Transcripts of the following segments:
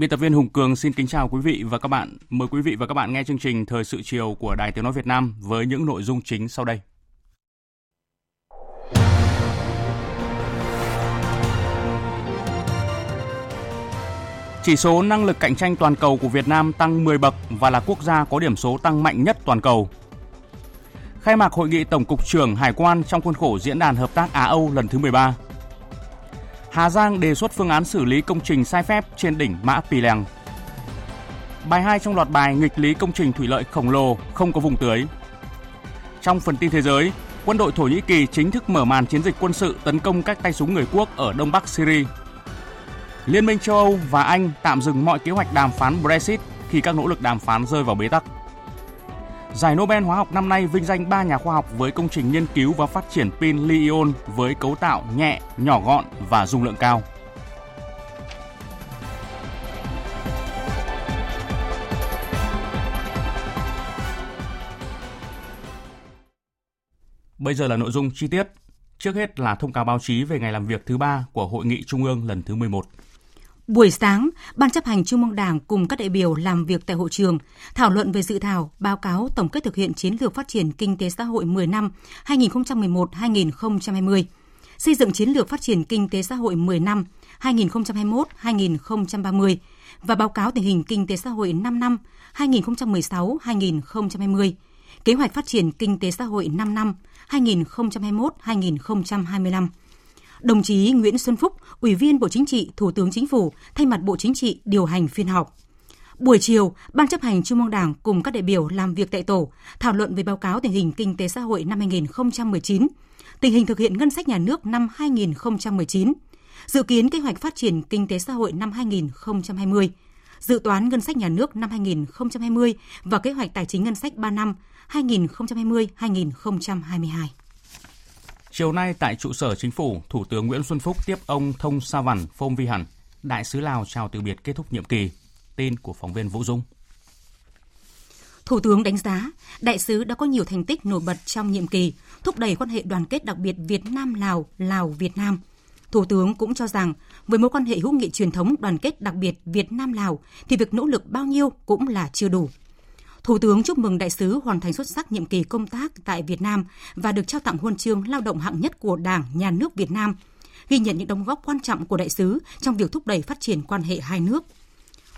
Biên tập viên Hùng Cường xin kính chào quý vị và các bạn. Mời quý vị và các bạn nghe chương trình Thời sự chiều của Đài Tiếng Nói Việt Nam với những nội dung chính sau đây. Chỉ số năng lực cạnh tranh toàn cầu của Việt Nam tăng 10 bậc và là quốc gia có điểm số tăng mạnh nhất toàn cầu. Khai mạc hội nghị Tổng cục trưởng Hải quan trong khuôn khổ Diễn đàn Hợp tác Á-Âu lần thứ 13. Hà Giang đề xuất phương án xử lý công trình sai phép trên đỉnh Mã Pì Lèng. Bài 2 trong loạt bài nghịch lý công trình thủy lợi khổng lồ không có vùng tưới. Trong phần tin thế giới, quân đội Thổ Nhĩ Kỳ chính thức mở màn chiến dịch quân sự tấn công các tay súng người quốc ở Đông Bắc Syria. Liên minh châu Âu và Anh tạm dừng mọi kế hoạch đàm phán Brexit khi các nỗ lực đàm phán rơi vào bế tắc. Giải Nobel hóa học năm nay vinh danh 3 nhà khoa học với công trình nghiên cứu và phát triển pin li-ion với cấu tạo nhẹ, nhỏ gọn và dung lượng cao. Bây giờ là nội dung chi tiết. Trước hết là thông cáo báo chí về ngày làm việc thứ ba của Hội nghị Trung ương lần thứ 11. Buổi sáng, Ban chấp hành Trung ương Đảng cùng các đại biểu làm việc tại hội trường, thảo luận về dự thảo báo cáo tổng kết thực hiện chiến lược phát triển kinh tế xã hội 10 năm 2011-2020, xây dựng chiến lược phát triển kinh tế xã hội 10 năm 2021-2030 và báo cáo tình hình kinh tế xã hội 5 năm 2016-2020, kế hoạch phát triển kinh tế xã hội 5 năm 2021-2025 Đồng chí Nguyễn Xuân Phúc, Ủy viên Bộ Chính trị, Thủ tướng Chính phủ, thay mặt Bộ Chính trị điều hành phiên họp. Buổi chiều, Ban chấp hành Trung ương Đảng cùng các đại biểu làm việc tại tổ, thảo luận về báo cáo tình hình kinh tế xã hội năm 2019, tình hình thực hiện ngân sách nhà nước năm 2019, dự kiến kế hoạch phát triển kinh tế xã hội năm 2020, dự toán ngân sách nhà nước năm 2020 và kế hoạch tài chính ngân sách 3 năm 2020-2022. Chiều nay tại trụ sở chính phủ, Thủ tướng Nguyễn Xuân Phúc tiếp ông Thông Sa Văn phong Vi Hẳn, đại sứ Lào chào từ biệt kết thúc nhiệm kỳ. Tin của phóng viên Vũ Dung. Thủ tướng đánh giá, đại sứ đã có nhiều thành tích nổi bật trong nhiệm kỳ, thúc đẩy quan hệ đoàn kết đặc biệt Việt Nam Lào, Lào Việt Nam. Thủ tướng cũng cho rằng, với mối quan hệ hữu nghị truyền thống đoàn kết đặc biệt Việt Nam Lào thì việc nỗ lực bao nhiêu cũng là chưa đủ. Thủ tướng chúc mừng đại sứ hoàn thành xuất sắc nhiệm kỳ công tác tại Việt Nam và được trao tặng huân chương lao động hạng nhất của Đảng, Nhà nước Việt Nam, ghi nhận những đóng góp quan trọng của đại sứ trong việc thúc đẩy phát triển quan hệ hai nước.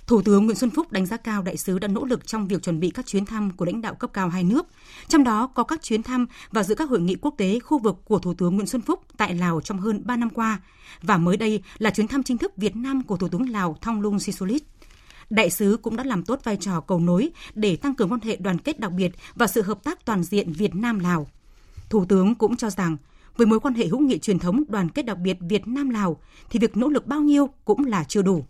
Thủ tướng Nguyễn Xuân Phúc đánh giá cao đại sứ đã nỗ lực trong việc chuẩn bị các chuyến thăm của lãnh đạo cấp cao hai nước, trong đó có các chuyến thăm và dự các hội nghị quốc tế khu vực của Thủ tướng Nguyễn Xuân Phúc tại Lào trong hơn 3 năm qua, và mới đây là chuyến thăm chính thức Việt Nam của Thủ tướng Lào Thongloun Sisulit đại sứ cũng đã làm tốt vai trò cầu nối để tăng cường quan hệ đoàn kết đặc biệt và sự hợp tác toàn diện Việt Nam Lào. Thủ tướng cũng cho rằng với mối quan hệ hữu nghị truyền thống đoàn kết đặc biệt Việt Nam Lào thì việc nỗ lực bao nhiêu cũng là chưa đủ.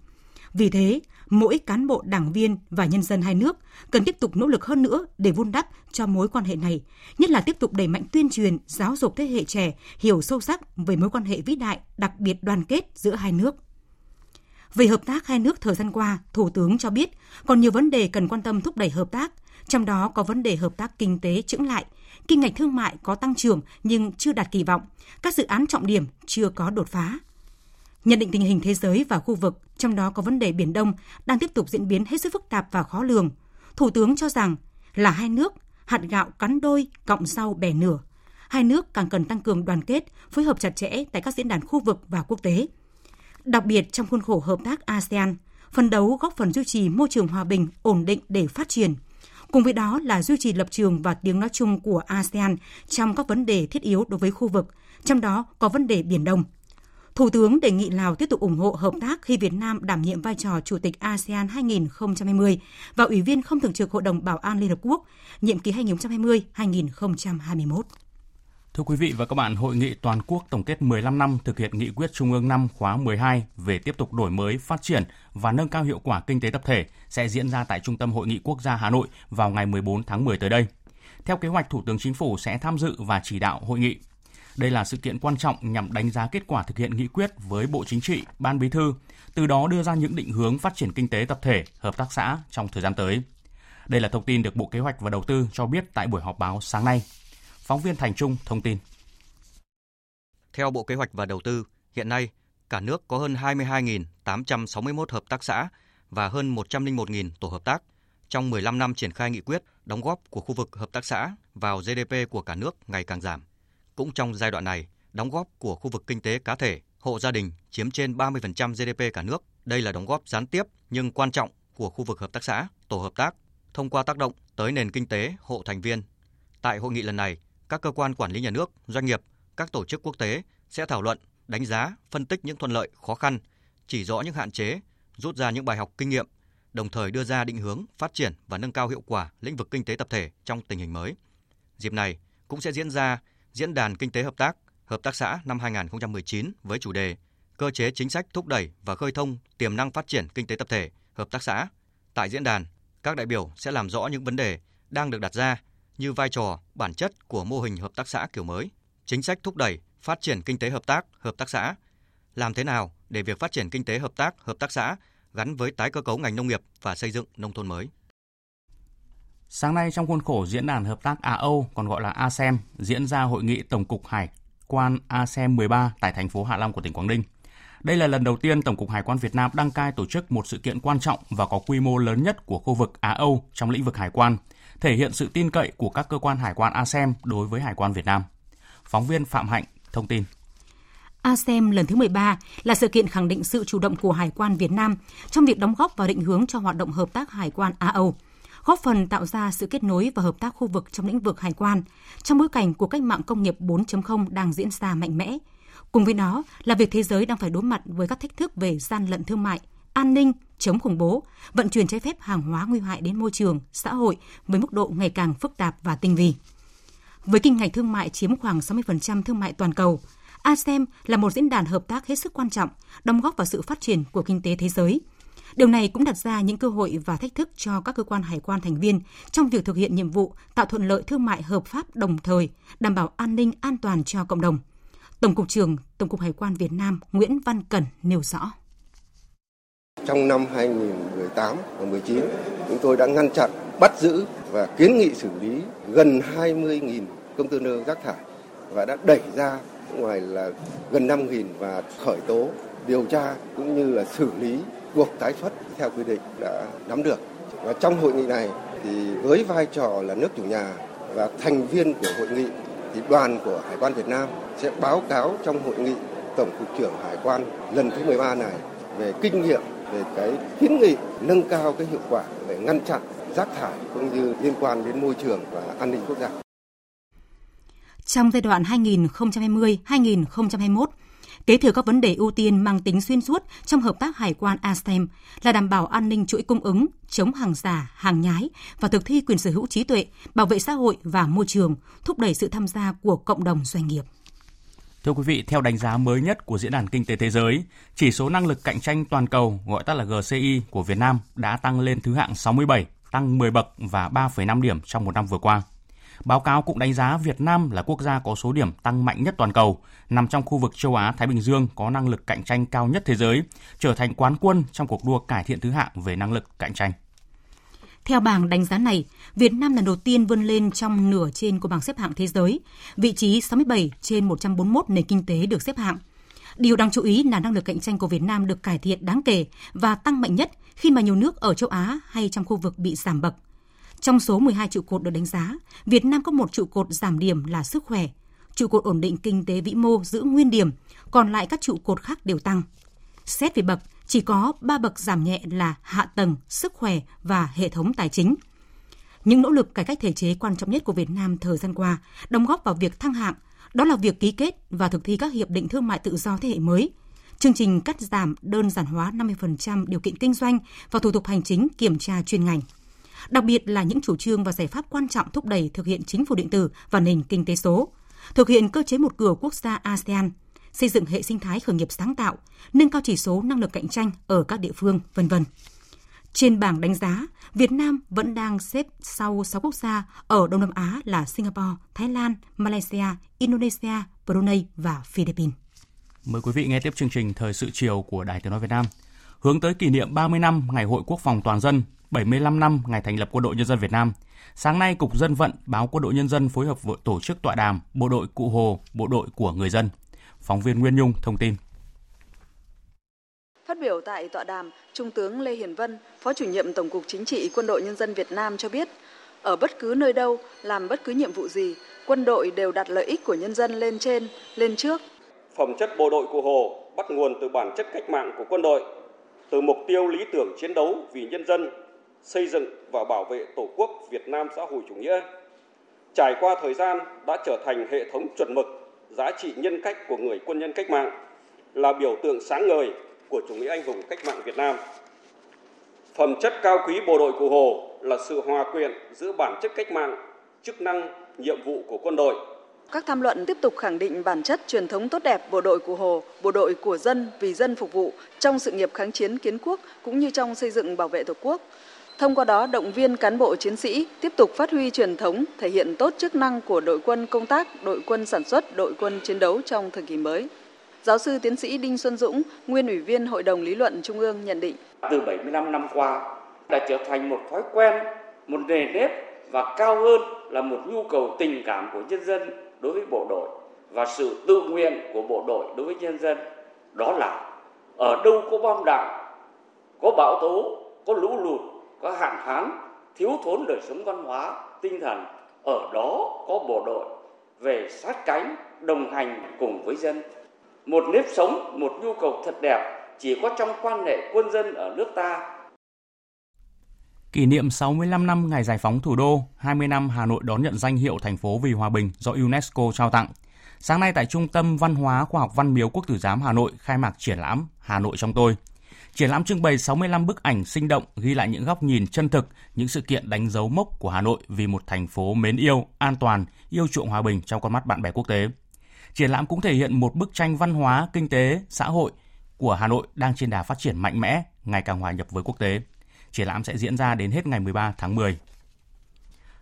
Vì thế, mỗi cán bộ đảng viên và nhân dân hai nước cần tiếp tục nỗ lực hơn nữa để vun đắp cho mối quan hệ này, nhất là tiếp tục đẩy mạnh tuyên truyền, giáo dục thế hệ trẻ hiểu sâu sắc về mối quan hệ vĩ đại, đặc biệt đoàn kết giữa hai nước. Về hợp tác hai nước thời gian qua, Thủ tướng cho biết còn nhiều vấn đề cần quan tâm thúc đẩy hợp tác, trong đó có vấn đề hợp tác kinh tế chững lại, kinh ngạch thương mại có tăng trưởng nhưng chưa đạt kỳ vọng, các dự án trọng điểm chưa có đột phá. Nhận định tình hình thế giới và khu vực, trong đó có vấn đề Biển Đông đang tiếp tục diễn biến hết sức phức tạp và khó lường. Thủ tướng cho rằng là hai nước, hạt gạo cắn đôi, cọng sau bẻ nửa. Hai nước càng cần tăng cường đoàn kết, phối hợp chặt chẽ tại các diễn đàn khu vực và quốc tế – Đặc biệt trong khuôn khổ hợp tác ASEAN, phấn đấu góp phần duy trì môi trường hòa bình, ổn định để phát triển. Cùng với đó là duy trì lập trường và tiếng nói chung của ASEAN trong các vấn đề thiết yếu đối với khu vực, trong đó có vấn đề Biển Đông. Thủ tướng đề nghị Lào tiếp tục ủng hộ hợp tác khi Việt Nam đảm nhiệm vai trò Chủ tịch ASEAN 2020 và Ủy viên không thường trực Hội đồng Bảo an Liên Hợp Quốc, nhiệm kỳ 2020-2021. Thưa quý vị và các bạn, Hội nghị toàn quốc tổng kết 15 năm thực hiện nghị quyết Trung ương 5 khóa 12 về tiếp tục đổi mới, phát triển và nâng cao hiệu quả kinh tế tập thể sẽ diễn ra tại Trung tâm Hội nghị Quốc gia Hà Nội vào ngày 14 tháng 10 tới đây. Theo kế hoạch, Thủ tướng Chính phủ sẽ tham dự và chỉ đạo hội nghị. Đây là sự kiện quan trọng nhằm đánh giá kết quả thực hiện nghị quyết với Bộ Chính trị, Ban Bí thư, từ đó đưa ra những định hướng phát triển kinh tế tập thể, hợp tác xã trong thời gian tới. Đây là thông tin được Bộ Kế hoạch và Đầu tư cho biết tại buổi họp báo sáng nay. Phóng viên Thành Trung thông tin. Theo Bộ Kế hoạch và Đầu tư, hiện nay cả nước có hơn 22.861 hợp tác xã và hơn 101.000 tổ hợp tác. Trong 15 năm triển khai nghị quyết, đóng góp của khu vực hợp tác xã vào GDP của cả nước ngày càng giảm. Cũng trong giai đoạn này, đóng góp của khu vực kinh tế cá thể, hộ gia đình chiếm trên 30% GDP cả nước. Đây là đóng góp gián tiếp nhưng quan trọng của khu vực hợp tác xã, tổ hợp tác thông qua tác động tới nền kinh tế hộ thành viên. Tại hội nghị lần này, các cơ quan quản lý nhà nước, doanh nghiệp, các tổ chức quốc tế sẽ thảo luận, đánh giá, phân tích những thuận lợi, khó khăn, chỉ rõ những hạn chế, rút ra những bài học kinh nghiệm, đồng thời đưa ra định hướng phát triển và nâng cao hiệu quả lĩnh vực kinh tế tập thể trong tình hình mới. Dịp này cũng sẽ diễn ra Diễn đàn Kinh tế Hợp tác, Hợp tác xã năm 2019 với chủ đề Cơ chế chính sách thúc đẩy và khơi thông tiềm năng phát triển kinh tế tập thể, hợp tác xã. Tại diễn đàn, các đại biểu sẽ làm rõ những vấn đề đang được đặt ra như vai trò, bản chất của mô hình hợp tác xã kiểu mới, chính sách thúc đẩy phát triển kinh tế hợp tác, hợp tác xã, làm thế nào để việc phát triển kinh tế hợp tác, hợp tác xã gắn với tái cơ cấu ngành nông nghiệp và xây dựng nông thôn mới. Sáng nay trong khuôn khổ diễn đàn hợp tác Á-Âu, còn gọi là ASEM, diễn ra hội nghị Tổng cục Hải quan ASEM 13 tại thành phố Hạ Long của tỉnh Quảng Ninh. Đây là lần đầu tiên Tổng cục Hải quan Việt Nam đăng cai tổ chức một sự kiện quan trọng và có quy mô lớn nhất của khu vực Á-Âu trong lĩnh vực hải quan, thể hiện sự tin cậy của các cơ quan hải quan ASEM đối với hải quan Việt Nam. Phóng viên Phạm Hạnh thông tin. ASEM lần thứ 13 là sự kiện khẳng định sự chủ động của Hải quan Việt Nam trong việc đóng góp vào định hướng cho hoạt động hợp tác hải quan Á-Âu, góp phần tạo ra sự kết nối và hợp tác khu vực trong lĩnh vực hải quan trong bối cảnh của cách mạng công nghiệp 4.0 đang diễn ra mạnh mẽ. Cùng với đó là việc thế giới đang phải đối mặt với các thách thức về gian lận thương mại, an ninh, chống khủng bố, vận chuyển trái phép hàng hóa nguy hại đến môi trường, xã hội với mức độ ngày càng phức tạp và tinh vi. Với kinh ngạch thương mại chiếm khoảng 60% thương mại toàn cầu, ASEM là một diễn đàn hợp tác hết sức quan trọng, đóng góp vào sự phát triển của kinh tế thế giới. Điều này cũng đặt ra những cơ hội và thách thức cho các cơ quan hải quan thành viên trong việc thực hiện nhiệm vụ tạo thuận lợi thương mại hợp pháp đồng thời, đảm bảo an ninh an toàn cho cộng đồng. Tổng cục trưởng Tổng cục Hải quan Việt Nam Nguyễn Văn Cẩn nêu rõ. Trong năm 2018 và 19, chúng tôi đã ngăn chặn, bắt giữ và kiến nghị xử lý gần 20.000 container rác thải và đã đẩy ra ngoài là gần 5.000 và khởi tố, điều tra cũng như là xử lý buộc tái xuất theo quy định đã nắm được. Và trong hội nghị này thì với vai trò là nước chủ nhà và thành viên của hội nghị thì đoàn của Hải quan Việt Nam sẽ báo cáo trong hội nghị Tổng cục trưởng Hải quan lần thứ 13 này về kinh nghiệm về cái kiến nghị nâng cao cái hiệu quả để ngăn chặn rác thải cũng như liên quan đến môi trường và an ninh quốc gia. Trong giai đoạn 2020-2021, kế thừa các vấn đề ưu tiên mang tính xuyên suốt trong hợp tác hải quan ASEM là đảm bảo an ninh chuỗi cung ứng, chống hàng giả, hàng nhái và thực thi quyền sở hữu trí tuệ, bảo vệ xã hội và môi trường, thúc đẩy sự tham gia của cộng đồng doanh nghiệp. Thưa quý vị, theo đánh giá mới nhất của Diễn đàn Kinh tế Thế giới, chỉ số năng lực cạnh tranh toàn cầu, gọi tắt là GCI của Việt Nam đã tăng lên thứ hạng 67, tăng 10 bậc và 3,5 điểm trong một năm vừa qua. Báo cáo cũng đánh giá Việt Nam là quốc gia có số điểm tăng mạnh nhất toàn cầu, nằm trong khu vực châu Á-Thái Bình Dương có năng lực cạnh tranh cao nhất thế giới, trở thành quán quân trong cuộc đua cải thiện thứ hạng về năng lực cạnh tranh. Theo bảng đánh giá này, Việt Nam lần đầu tiên vươn lên trong nửa trên của bảng xếp hạng thế giới, vị trí 67 trên 141 nền kinh tế được xếp hạng. Điều đáng chú ý là năng lực cạnh tranh của Việt Nam được cải thiện đáng kể và tăng mạnh nhất khi mà nhiều nước ở châu Á hay trong khu vực bị giảm bậc. Trong số 12 trụ cột được đánh giá, Việt Nam có một trụ cột giảm điểm là sức khỏe, trụ cột ổn định kinh tế vĩ mô giữ nguyên điểm, còn lại các trụ cột khác đều tăng. Xét về bậc, chỉ có 3 bậc giảm nhẹ là hạ tầng, sức khỏe và hệ thống tài chính. Những nỗ lực cải cách thể chế quan trọng nhất của Việt Nam thời gian qua đóng góp vào việc thăng hạng, đó là việc ký kết và thực thi các hiệp định thương mại tự do thế hệ mới – chương trình cắt giảm đơn giản hóa 50% điều kiện kinh doanh và thủ tục hành chính kiểm tra chuyên ngành. Đặc biệt là những chủ trương và giải pháp quan trọng thúc đẩy thực hiện chính phủ điện tử và nền kinh tế số, thực hiện cơ chế một cửa quốc gia ASEAN, xây dựng hệ sinh thái khởi nghiệp sáng tạo, nâng cao chỉ số năng lực cạnh tranh ở các địa phương, vân vân. Trên bảng đánh giá, Việt Nam vẫn đang xếp sau 6 quốc gia ở Đông Nam Á là Singapore, Thái Lan, Malaysia, Indonesia, Brunei và Philippines. Mời quý vị nghe tiếp chương trình Thời sự chiều của Đài Tiếng Nói Việt Nam. Hướng tới kỷ niệm 30 năm Ngày Hội Quốc phòng Toàn dân, 75 năm ngày thành lập Quân đội Nhân dân Việt Nam, sáng nay Cục Dân vận báo Quân đội Nhân dân phối hợp với tổ chức tọa đàm Bộ đội Cụ Hồ, Bộ đội của người dân. Phóng viên Nguyên Nhung thông tin. Phát biểu tại tọa đàm, Trung tướng Lê Hiền Vân, Phó chủ nhiệm Tổng cục Chính trị Quân đội Nhân dân Việt Nam cho biết, ở bất cứ nơi đâu, làm bất cứ nhiệm vụ gì, quân đội đều đặt lợi ích của nhân dân lên trên, lên trước. Phẩm chất bộ đội cụ Hồ bắt nguồn từ bản chất cách mạng của quân đội, từ mục tiêu lý tưởng chiến đấu vì nhân dân, xây dựng và bảo vệ Tổ quốc Việt Nam xã hội chủ nghĩa. Trải qua thời gian đã trở thành hệ thống chuẩn mực, giá trị nhân cách của người quân nhân cách mạng, là biểu tượng sáng ngời của chủ nghĩa anh hùng cách mạng Việt Nam. Phẩm chất cao quý bộ đội cụ Hồ là sự hòa quyện giữa bản chất cách mạng, chức năng, nhiệm vụ của quân đội. Các tham luận tiếp tục khẳng định bản chất truyền thống tốt đẹp bộ đội cụ Hồ, bộ đội của dân vì dân phục vụ trong sự nghiệp kháng chiến kiến quốc cũng như trong xây dựng bảo vệ Tổ quốc. Thông qua đó động viên cán bộ chiến sĩ tiếp tục phát huy truyền thống, thể hiện tốt chức năng của đội quân công tác, đội quân sản xuất, đội quân chiến đấu trong thời kỳ mới. Giáo sư tiến sĩ Đinh Xuân Dũng, nguyên ủy viên Hội đồng lý luận Trung ương nhận định. Từ 75 năm qua đã trở thành một thói quen, một nề nếp và cao hơn là một nhu cầu tình cảm của nhân dân đối với bộ đội và sự tự nguyện của bộ đội đối với nhân dân. Đó là ở đâu có bom đạn, có bão tố, có lũ lụt, có hạn hán, thiếu thốn đời sống văn hóa, tinh thần, ở đó có bộ đội về sát cánh, đồng hành cùng với dân một nếp sống, một nhu cầu thật đẹp chỉ có trong quan hệ quân dân ở nước ta. Kỷ niệm 65 năm ngày giải phóng thủ đô, 20 năm Hà Nội đón nhận danh hiệu thành phố vì hòa bình do UNESCO trao tặng. Sáng nay tại Trung tâm Văn hóa Khoa học Văn miếu Quốc tử giám Hà Nội khai mạc triển lãm Hà Nội trong tôi. Triển lãm trưng bày 65 bức ảnh sinh động ghi lại những góc nhìn chân thực, những sự kiện đánh dấu mốc của Hà Nội vì một thành phố mến yêu, an toàn, yêu chuộng hòa bình trong con mắt bạn bè quốc tế. Triển lãm cũng thể hiện một bức tranh văn hóa, kinh tế, xã hội của Hà Nội đang trên đà phát triển mạnh mẽ, ngày càng hòa nhập với quốc tế. Triển lãm sẽ diễn ra đến hết ngày 13 tháng 10.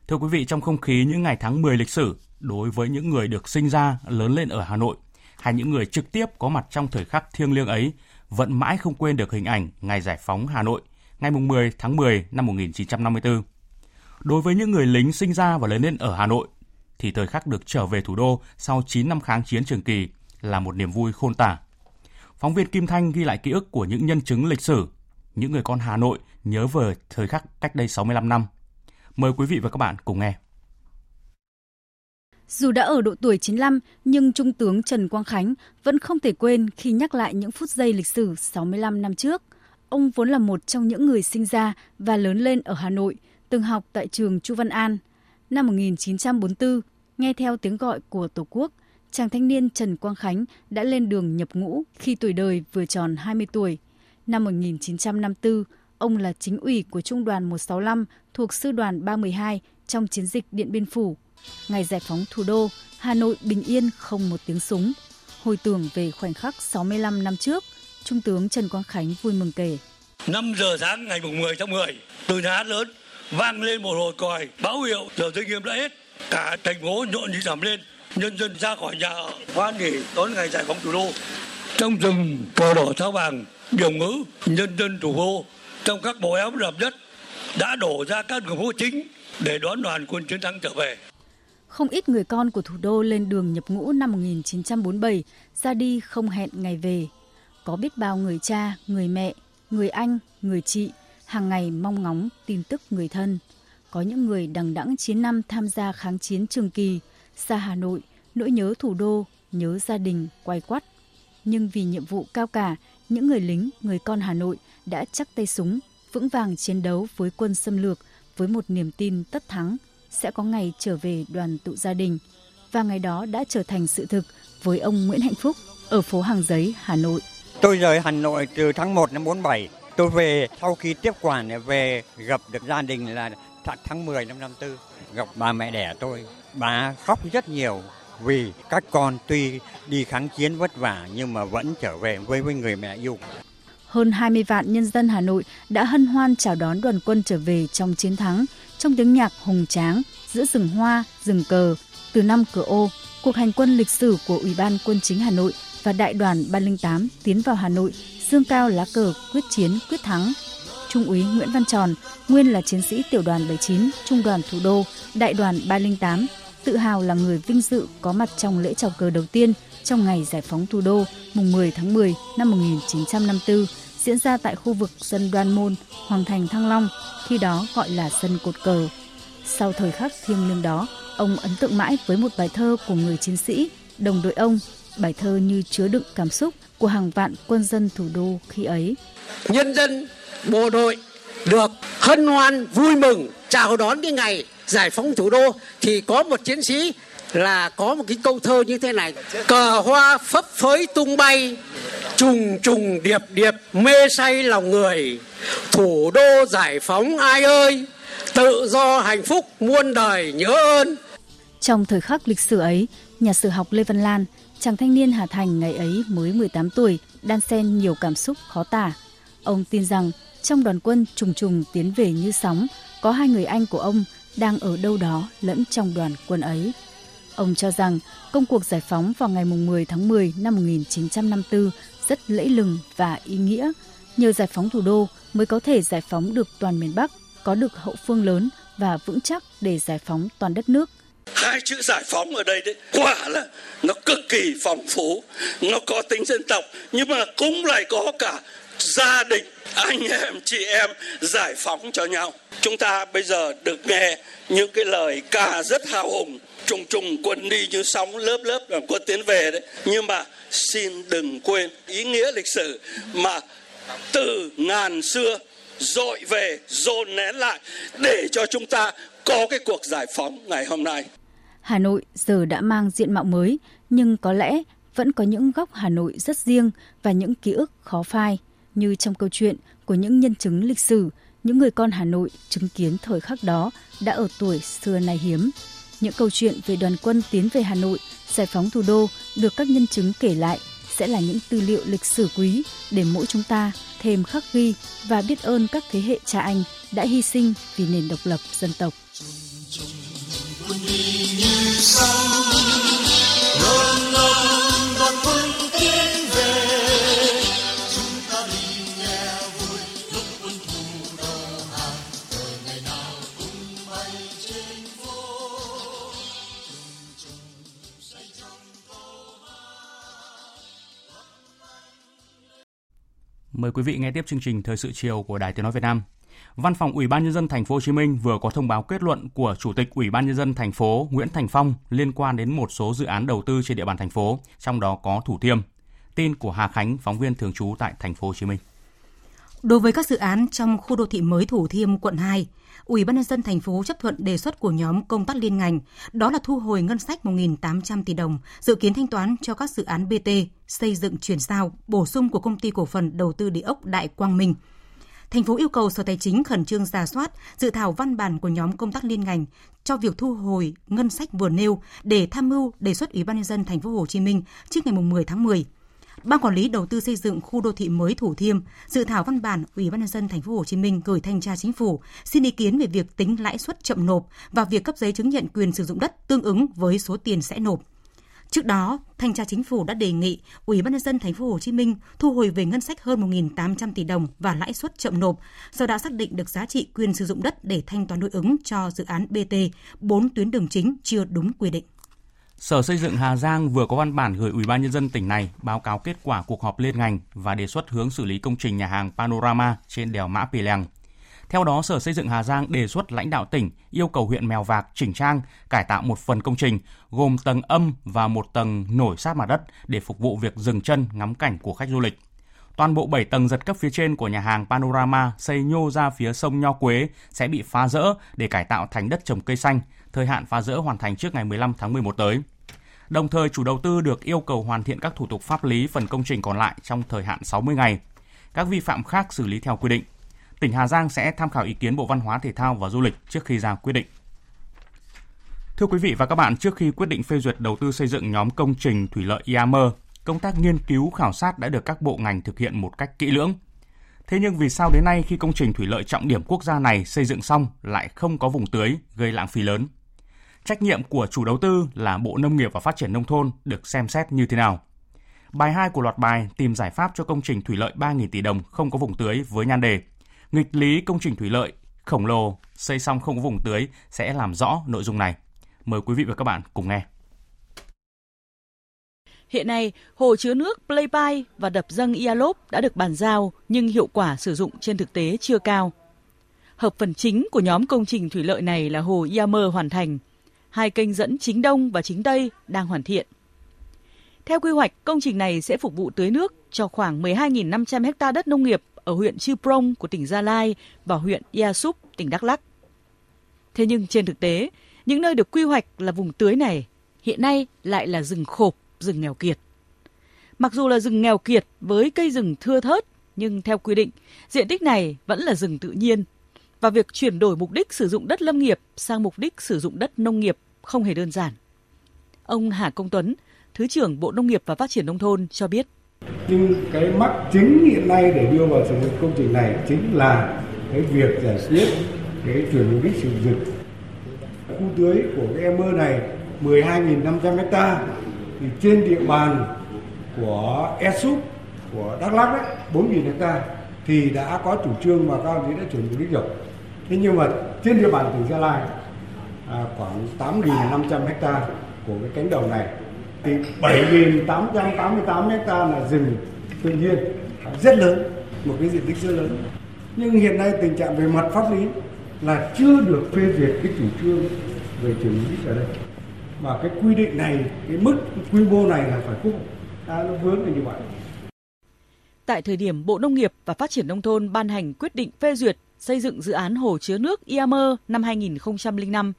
Thưa quý vị, trong không khí những ngày tháng 10 lịch sử, đối với những người được sinh ra, lớn lên ở Hà Nội, hay những người trực tiếp có mặt trong thời khắc thiêng liêng ấy, vẫn mãi không quên được hình ảnh ngày giải phóng Hà Nội, ngày 10 tháng 10 năm 1954. Đối với những người lính sinh ra và lớn lên ở Hà Nội, thì thời khắc được trở về thủ đô sau 9 năm kháng chiến trường kỳ là một niềm vui khôn tả. Phóng viên Kim Thanh ghi lại ký ức của những nhân chứng lịch sử, những người con Hà Nội nhớ về thời khắc cách đây 65 năm. Mời quý vị và các bạn cùng nghe. Dù đã ở độ tuổi 95, nhưng Trung tướng Trần Quang Khánh vẫn không thể quên khi nhắc lại những phút giây lịch sử 65 năm trước. Ông vốn là một trong những người sinh ra và lớn lên ở Hà Nội, từng học tại trường Chu Văn An. Năm 1944, nghe theo tiếng gọi của Tổ quốc, chàng thanh niên Trần Quang Khánh đã lên đường nhập ngũ khi tuổi đời vừa tròn 20 tuổi. Năm 1954, ông là chính ủy của Trung đoàn 165 thuộc Sư đoàn 312 trong chiến dịch Điện Biên Phủ. Ngày giải phóng thủ đô, Hà Nội bình yên không một tiếng súng. Hồi tưởng về khoảnh khắc 65 năm trước, Trung tướng Trần Quang Khánh vui mừng kể. 5 giờ sáng ngày 10 tháng 10, từ nhà hát lớn vang lên một hồi còi báo hiệu giờ giới nghiêm đã hết cả thành phố nhộn nhịp giảm lên nhân dân ra khỏi nhà ở hoan nghỉ đón ngày giải phóng thủ đô trong rừng cờ đỏ sao vàng biểu ngữ nhân dân thủ đô trong các bộ áo đậm nhất đã đổ ra các đường phố chính để đón đoàn quân chiến thắng trở về không ít người con của thủ đô lên đường nhập ngũ năm 1947, ra đi không hẹn ngày về. Có biết bao người cha, người mẹ, người anh, người chị hàng ngày mong ngóng tin tức người thân. Có những người đằng đẵng 9 năm tham gia kháng chiến trường kỳ, xa Hà Nội, nỗi nhớ thủ đô, nhớ gia đình, quay quắt. Nhưng vì nhiệm vụ cao cả, những người lính, người con Hà Nội đã chắc tay súng, vững vàng chiến đấu với quân xâm lược với một niềm tin tất thắng sẽ có ngày trở về đoàn tụ gia đình. Và ngày đó đã trở thành sự thực với ông Nguyễn Hạnh Phúc ở phố Hàng Giấy, Hà Nội. Tôi rời Hà Nội từ tháng 1 năm 47. Tôi về sau khi tiếp quản về gặp được gia đình là tháng 10 năm 54. Gặp bà mẹ đẻ tôi. Bà khóc rất nhiều vì các con tuy đi kháng chiến vất vả nhưng mà vẫn trở về với với người mẹ yêu. Hơn 20 vạn nhân dân Hà Nội đã hân hoan chào đón đoàn quân trở về trong chiến thắng, trong tiếng nhạc hùng tráng, giữa rừng hoa, rừng cờ. Từ năm cửa ô, cuộc hành quân lịch sử của Ủy ban Quân chính Hà Nội và Đại đoàn 308 tiến vào Hà Nội, dương cao lá cờ quyết chiến quyết thắng. Trung úy Nguyễn Văn Tròn, nguyên là chiến sĩ tiểu đoàn 79, trung đoàn thủ đô, đại đoàn 308, tự hào là người vinh dự có mặt trong lễ chào cờ đầu tiên trong ngày giải phóng thủ đô mùng 10 tháng 10 năm 1954 diễn ra tại khu vực sân Đoan Môn, Hoàng thành Thăng Long, khi đó gọi là sân cột cờ. Sau thời khắc thiêng liêng đó, ông ấn tượng mãi với một bài thơ của người chiến sĩ, đồng đội ông, bài thơ như chứa đựng cảm xúc của hàng vạn quân dân thủ đô khi ấy. Nhân dân, bộ đội được hân hoan vui mừng chào đón cái ngày giải phóng thủ đô thì có một chiến sĩ là có một cái câu thơ như thế này. Cờ hoa phấp phới tung bay, trùng trùng điệp điệp mê say lòng người. Thủ đô giải phóng ai ơi, tự do hạnh phúc muôn đời nhớ ơn. Trong thời khắc lịch sử ấy, nhà sử học Lê Văn Lan, chàng thanh niên Hà Thành ngày ấy mới 18 tuổi, đan xen nhiều cảm xúc khó tả. Ông tin rằng trong đoàn quân trùng trùng tiến về như sóng, có hai người anh của ông đang ở đâu đó lẫn trong đoàn quân ấy. Ông cho rằng công cuộc giải phóng vào ngày 10 tháng 10 năm 1954 rất lẫy lừng và ý nghĩa. Nhờ giải phóng thủ đô mới có thể giải phóng được toàn miền Bắc, có được hậu phương lớn và vững chắc để giải phóng toàn đất nước. Hai chữ giải phóng ở đây đấy, quả là nó cực kỳ phong phú, nó có tính dân tộc nhưng mà cũng lại có cả gia đình, anh em, chị em giải phóng cho nhau. Chúng ta bây giờ được nghe những cái lời ca rất hào hùng, trùng trùng quân đi như sóng, lớp lớp là quân tiến về đấy. Nhưng mà xin đừng quên ý nghĩa lịch sử mà từ ngàn xưa dội về, dồn nén lại để cho chúng ta có cái cuộc giải phóng ngày hôm nay. Hà Nội giờ đã mang diện mạo mới, nhưng có lẽ vẫn có những góc Hà Nội rất riêng và những ký ức khó phai như trong câu chuyện của những nhân chứng lịch sử, những người con Hà Nội chứng kiến thời khắc đó đã ở tuổi xưa nay hiếm. Những câu chuyện về đoàn quân tiến về Hà Nội, giải phóng thủ đô được các nhân chứng kể lại sẽ là những tư liệu lịch sử quý để mỗi chúng ta thêm khắc ghi và biết ơn các thế hệ cha anh đã hy sinh vì nền độc lập dân tộc. Chung, Mời quý vị nghe tiếp chương trình Thời sự chiều của Đài Tiếng nói Việt Nam. Văn phòng Ủy ban nhân dân thành phố Hồ Chí Minh vừa có thông báo kết luận của Chủ tịch Ủy ban nhân dân thành phố Nguyễn Thành Phong liên quan đến một số dự án đầu tư trên địa bàn thành phố, trong đó có Thủ Thiêm. Tin của Hà Khánh, phóng viên thường trú tại thành phố Hồ Chí Minh. Đối với các dự án trong khu đô thị mới Thủ Thiêm, quận 2, Ủy ban nhân dân thành phố chấp thuận đề xuất của nhóm công tác liên ngành, đó là thu hồi ngân sách 1.800 tỷ đồng, dự kiến thanh toán cho các dự án BT, xây dựng chuyển giao, bổ sung của công ty cổ phần đầu tư địa ốc Đại Quang Minh. Thành phố yêu cầu Sở Tài chính khẩn trương giả soát dự thảo văn bản của nhóm công tác liên ngành cho việc thu hồi ngân sách vừa nêu để tham mưu đề xuất Ủy ban nhân dân thành phố Hồ Chí Minh trước ngày 10 tháng 10 Ban quản lý đầu tư xây dựng khu đô thị mới Thủ Thiêm dự thảo văn bản Ủy ban nhân dân thành phố Hồ Chí Minh gửi thanh tra chính phủ xin ý kiến về việc tính lãi suất chậm nộp và việc cấp giấy chứng nhận quyền sử dụng đất tương ứng với số tiền sẽ nộp. Trước đó, thanh tra chính phủ đã đề nghị Ủy ban nhân dân thành phố Hồ Chí Minh thu hồi về ngân sách hơn 1.800 tỷ đồng và lãi suất chậm nộp, do đã xác định được giá trị quyền sử dụng đất để thanh toán đối ứng cho dự án BT 4 tuyến đường chính chưa đúng quy định. Sở Xây dựng Hà Giang vừa có văn bản gửi Ủy ban nhân dân tỉnh này báo cáo kết quả cuộc họp liên ngành và đề xuất hướng xử lý công trình nhà hàng Panorama trên đèo Mã Pì Lèng. Theo đó, Sở Xây dựng Hà Giang đề xuất lãnh đạo tỉnh yêu cầu huyện Mèo Vạc chỉnh trang, cải tạo một phần công trình gồm tầng âm và một tầng nổi sát mặt đất để phục vụ việc dừng chân ngắm cảnh của khách du lịch. Toàn bộ 7 tầng giật cấp phía trên của nhà hàng Panorama xây nhô ra phía sông Nho Quế sẽ bị phá rỡ để cải tạo thành đất trồng cây xanh, thời hạn phá rỡ hoàn thành trước ngày 15 tháng 11 tới. Đồng thời, chủ đầu tư được yêu cầu hoàn thiện các thủ tục pháp lý phần công trình còn lại trong thời hạn 60 ngày. Các vi phạm khác xử lý theo quy định. Tỉnh Hà Giang sẽ tham khảo ý kiến Bộ Văn hóa Thể thao và Du lịch trước khi ra quyết định. Thưa quý vị và các bạn, trước khi quyết định phê duyệt đầu tư xây dựng nhóm công trình thủy lợi IAMR, công tác nghiên cứu khảo sát đã được các bộ ngành thực hiện một cách kỹ lưỡng. Thế nhưng vì sao đến nay khi công trình thủy lợi trọng điểm quốc gia này xây dựng xong lại không có vùng tưới, gây lãng phí lớn? Trách nhiệm của chủ đầu tư là Bộ Nông nghiệp và Phát triển Nông thôn được xem xét như thế nào? Bài 2 của loạt bài tìm giải pháp cho công trình thủy lợi 3.000 tỷ đồng không có vùng tưới với nhan đề Nghịch lý công trình thủy lợi khổng lồ xây xong không có vùng tưới sẽ làm rõ nội dung này. Mời quý vị và các bạn cùng nghe. Hiện nay, hồ chứa nước Pleipai và đập dâng Ialop đã được bàn giao nhưng hiệu quả sử dụng trên thực tế chưa cao. Hợp phần chính của nhóm công trình thủy lợi này là hồ Iamer hoàn thành. Hai kênh dẫn chính đông và chính tây đang hoàn thiện. Theo quy hoạch, công trình này sẽ phục vụ tưới nước cho khoảng 12.500 ha đất nông nghiệp ở huyện Chư Prong của tỉnh Gia Lai và huyện Ia Súp, tỉnh Đắk Lắk. Thế nhưng trên thực tế, những nơi được quy hoạch là vùng tưới này hiện nay lại là rừng khộp, rừng nghèo kiệt. Mặc dù là rừng nghèo kiệt với cây rừng thưa thớt, nhưng theo quy định, diện tích này vẫn là rừng tự nhiên và việc chuyển đổi mục đích sử dụng đất lâm nghiệp sang mục đích sử dụng đất nông nghiệp không hề đơn giản. Ông Hà Công Tuấn, Thứ trưởng Bộ Nông nghiệp và Phát triển Nông thôn cho biết. Nhưng cái mắc chính hiện nay để đưa vào sử dụng công trình này chính là cái việc giải quyết cái chuyển mục đích sử dụng khu tưới của cái em mơ này 12.500 hecta thì trên địa bàn của ESUP của Đắk Lắk đấy 4.000 hecta thì đã có chủ trương mà các ông chí đã chuyển mục đích rồi. Thế nhưng mà trên địa bàn tỉnh Gia Lai à, khoảng 8.500 hecta của cái cánh đồng này thì 7.888 hecta là rừng tự nhiên rất lớn, một cái diện tích rất lớn. Nhưng hiện nay tình trạng về mặt pháp lý là chưa được phê duyệt cái chủ trương về chuyển mục đích ở đây. Và cái quy định này, cái mức quy mô này là phải quốc à, nó vướng là như vậy. Tại thời điểm Bộ Nông nghiệp và Phát triển Nông thôn ban hành quyết định phê duyệt xây dựng dự án hồ chứa nước Iamer năm 2005,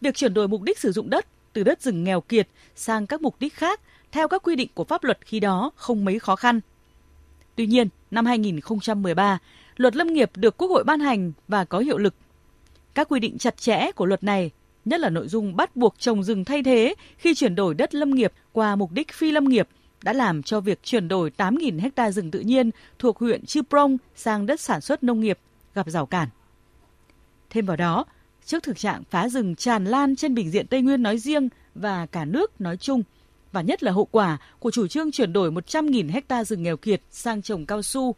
việc chuyển đổi mục đích sử dụng đất từ đất rừng nghèo kiệt sang các mục đích khác theo các quy định của pháp luật khi đó không mấy khó khăn. Tuy nhiên, năm 2013, luật lâm nghiệp được Quốc hội ban hành và có hiệu lực. Các quy định chặt chẽ của luật này, nhất là nội dung bắt buộc trồng rừng thay thế khi chuyển đổi đất lâm nghiệp qua mục đích phi lâm nghiệp, đã làm cho việc chuyển đổi 8.000 ha rừng tự nhiên thuộc huyện Chư Prong sang đất sản xuất nông nghiệp gặp rào cản. Thêm vào đó, trước thực trạng phá rừng tràn lan trên bình diện Tây Nguyên nói riêng và cả nước nói chung, và nhất là hậu quả của chủ trương chuyển đổi 100.000 hecta rừng nghèo kiệt sang trồng cao su.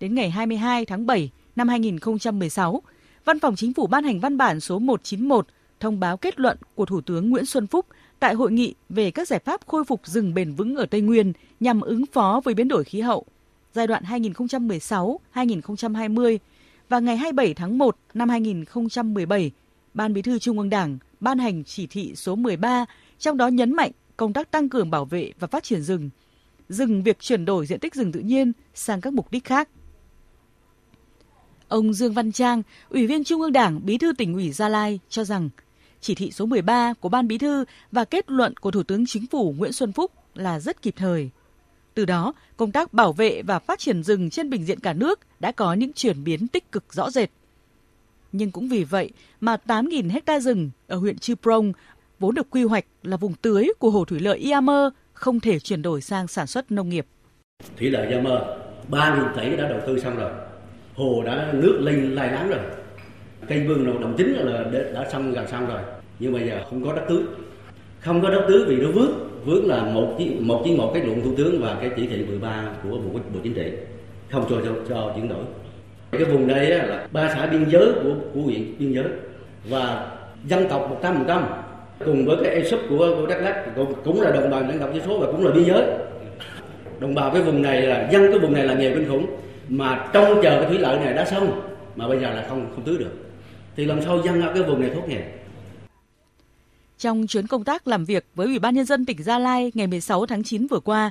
Đến ngày 22 tháng 7 năm 2016, Văn phòng Chính phủ ban hành văn bản số 191 thông báo kết luận của Thủ tướng Nguyễn Xuân Phúc tại hội nghị về các giải pháp khôi phục rừng bền vững ở Tây Nguyên nhằm ứng phó với biến đổi khí hậu giai đoạn 2016-2020 và ngày 27 tháng 1 năm 2017, Ban Bí thư Trung ương Đảng ban hành chỉ thị số 13, trong đó nhấn mạnh công tác tăng cường bảo vệ và phát triển rừng, dừng việc chuyển đổi diện tích rừng tự nhiên sang các mục đích khác. Ông Dương Văn Trang, Ủy viên Trung ương Đảng, Bí thư tỉnh ủy Gia Lai cho rằng chỉ thị số 13 của Ban Bí thư và kết luận của Thủ tướng Chính phủ Nguyễn Xuân Phúc là rất kịp thời. Từ đó, công tác bảo vệ và phát triển rừng trên bình diện cả nước đã có những chuyển biến tích cực rõ rệt. Nhưng cũng vì vậy mà 8.000 hecta rừng ở huyện Chư Prong vốn được quy hoạch là vùng tưới của hồ thủy lợi Iamer không thể chuyển đổi sang sản xuất nông nghiệp. Thủy lợi Iamer 3.000 tỷ đã đầu tư xong rồi. Hồ đã nước lên lai láng rồi. Cây vương đồng chính là đã xong gần xong rồi. Nhưng bây giờ không có đất tưới. Không có đất tứ vì nó vướng. Vướng là một một chỉ một cái luận thủ tướng và cái chỉ thị 13 của bộ bộ chính trị. Không cho cho, cho chuyển đổi. Cái vùng đây là ba xã biên giới của của huyện biên giới và dân tộc 100% cùng với cái ESUP của, của Đắk Lắk cũng, cũng là đồng bào dân tộc thiểu số và cũng là biên giới. Đồng bào cái vùng này là dân cái vùng này là nghèo kinh khủng. Mà trông chờ cái thủy lợi này đã xong mà bây giờ là không không tưới được. Thì làm sao dân ở cái vùng này thoát nghèo? Trong chuyến công tác làm việc với Ủy ban Nhân dân tỉnh Gia Lai ngày 16 tháng 9 vừa qua,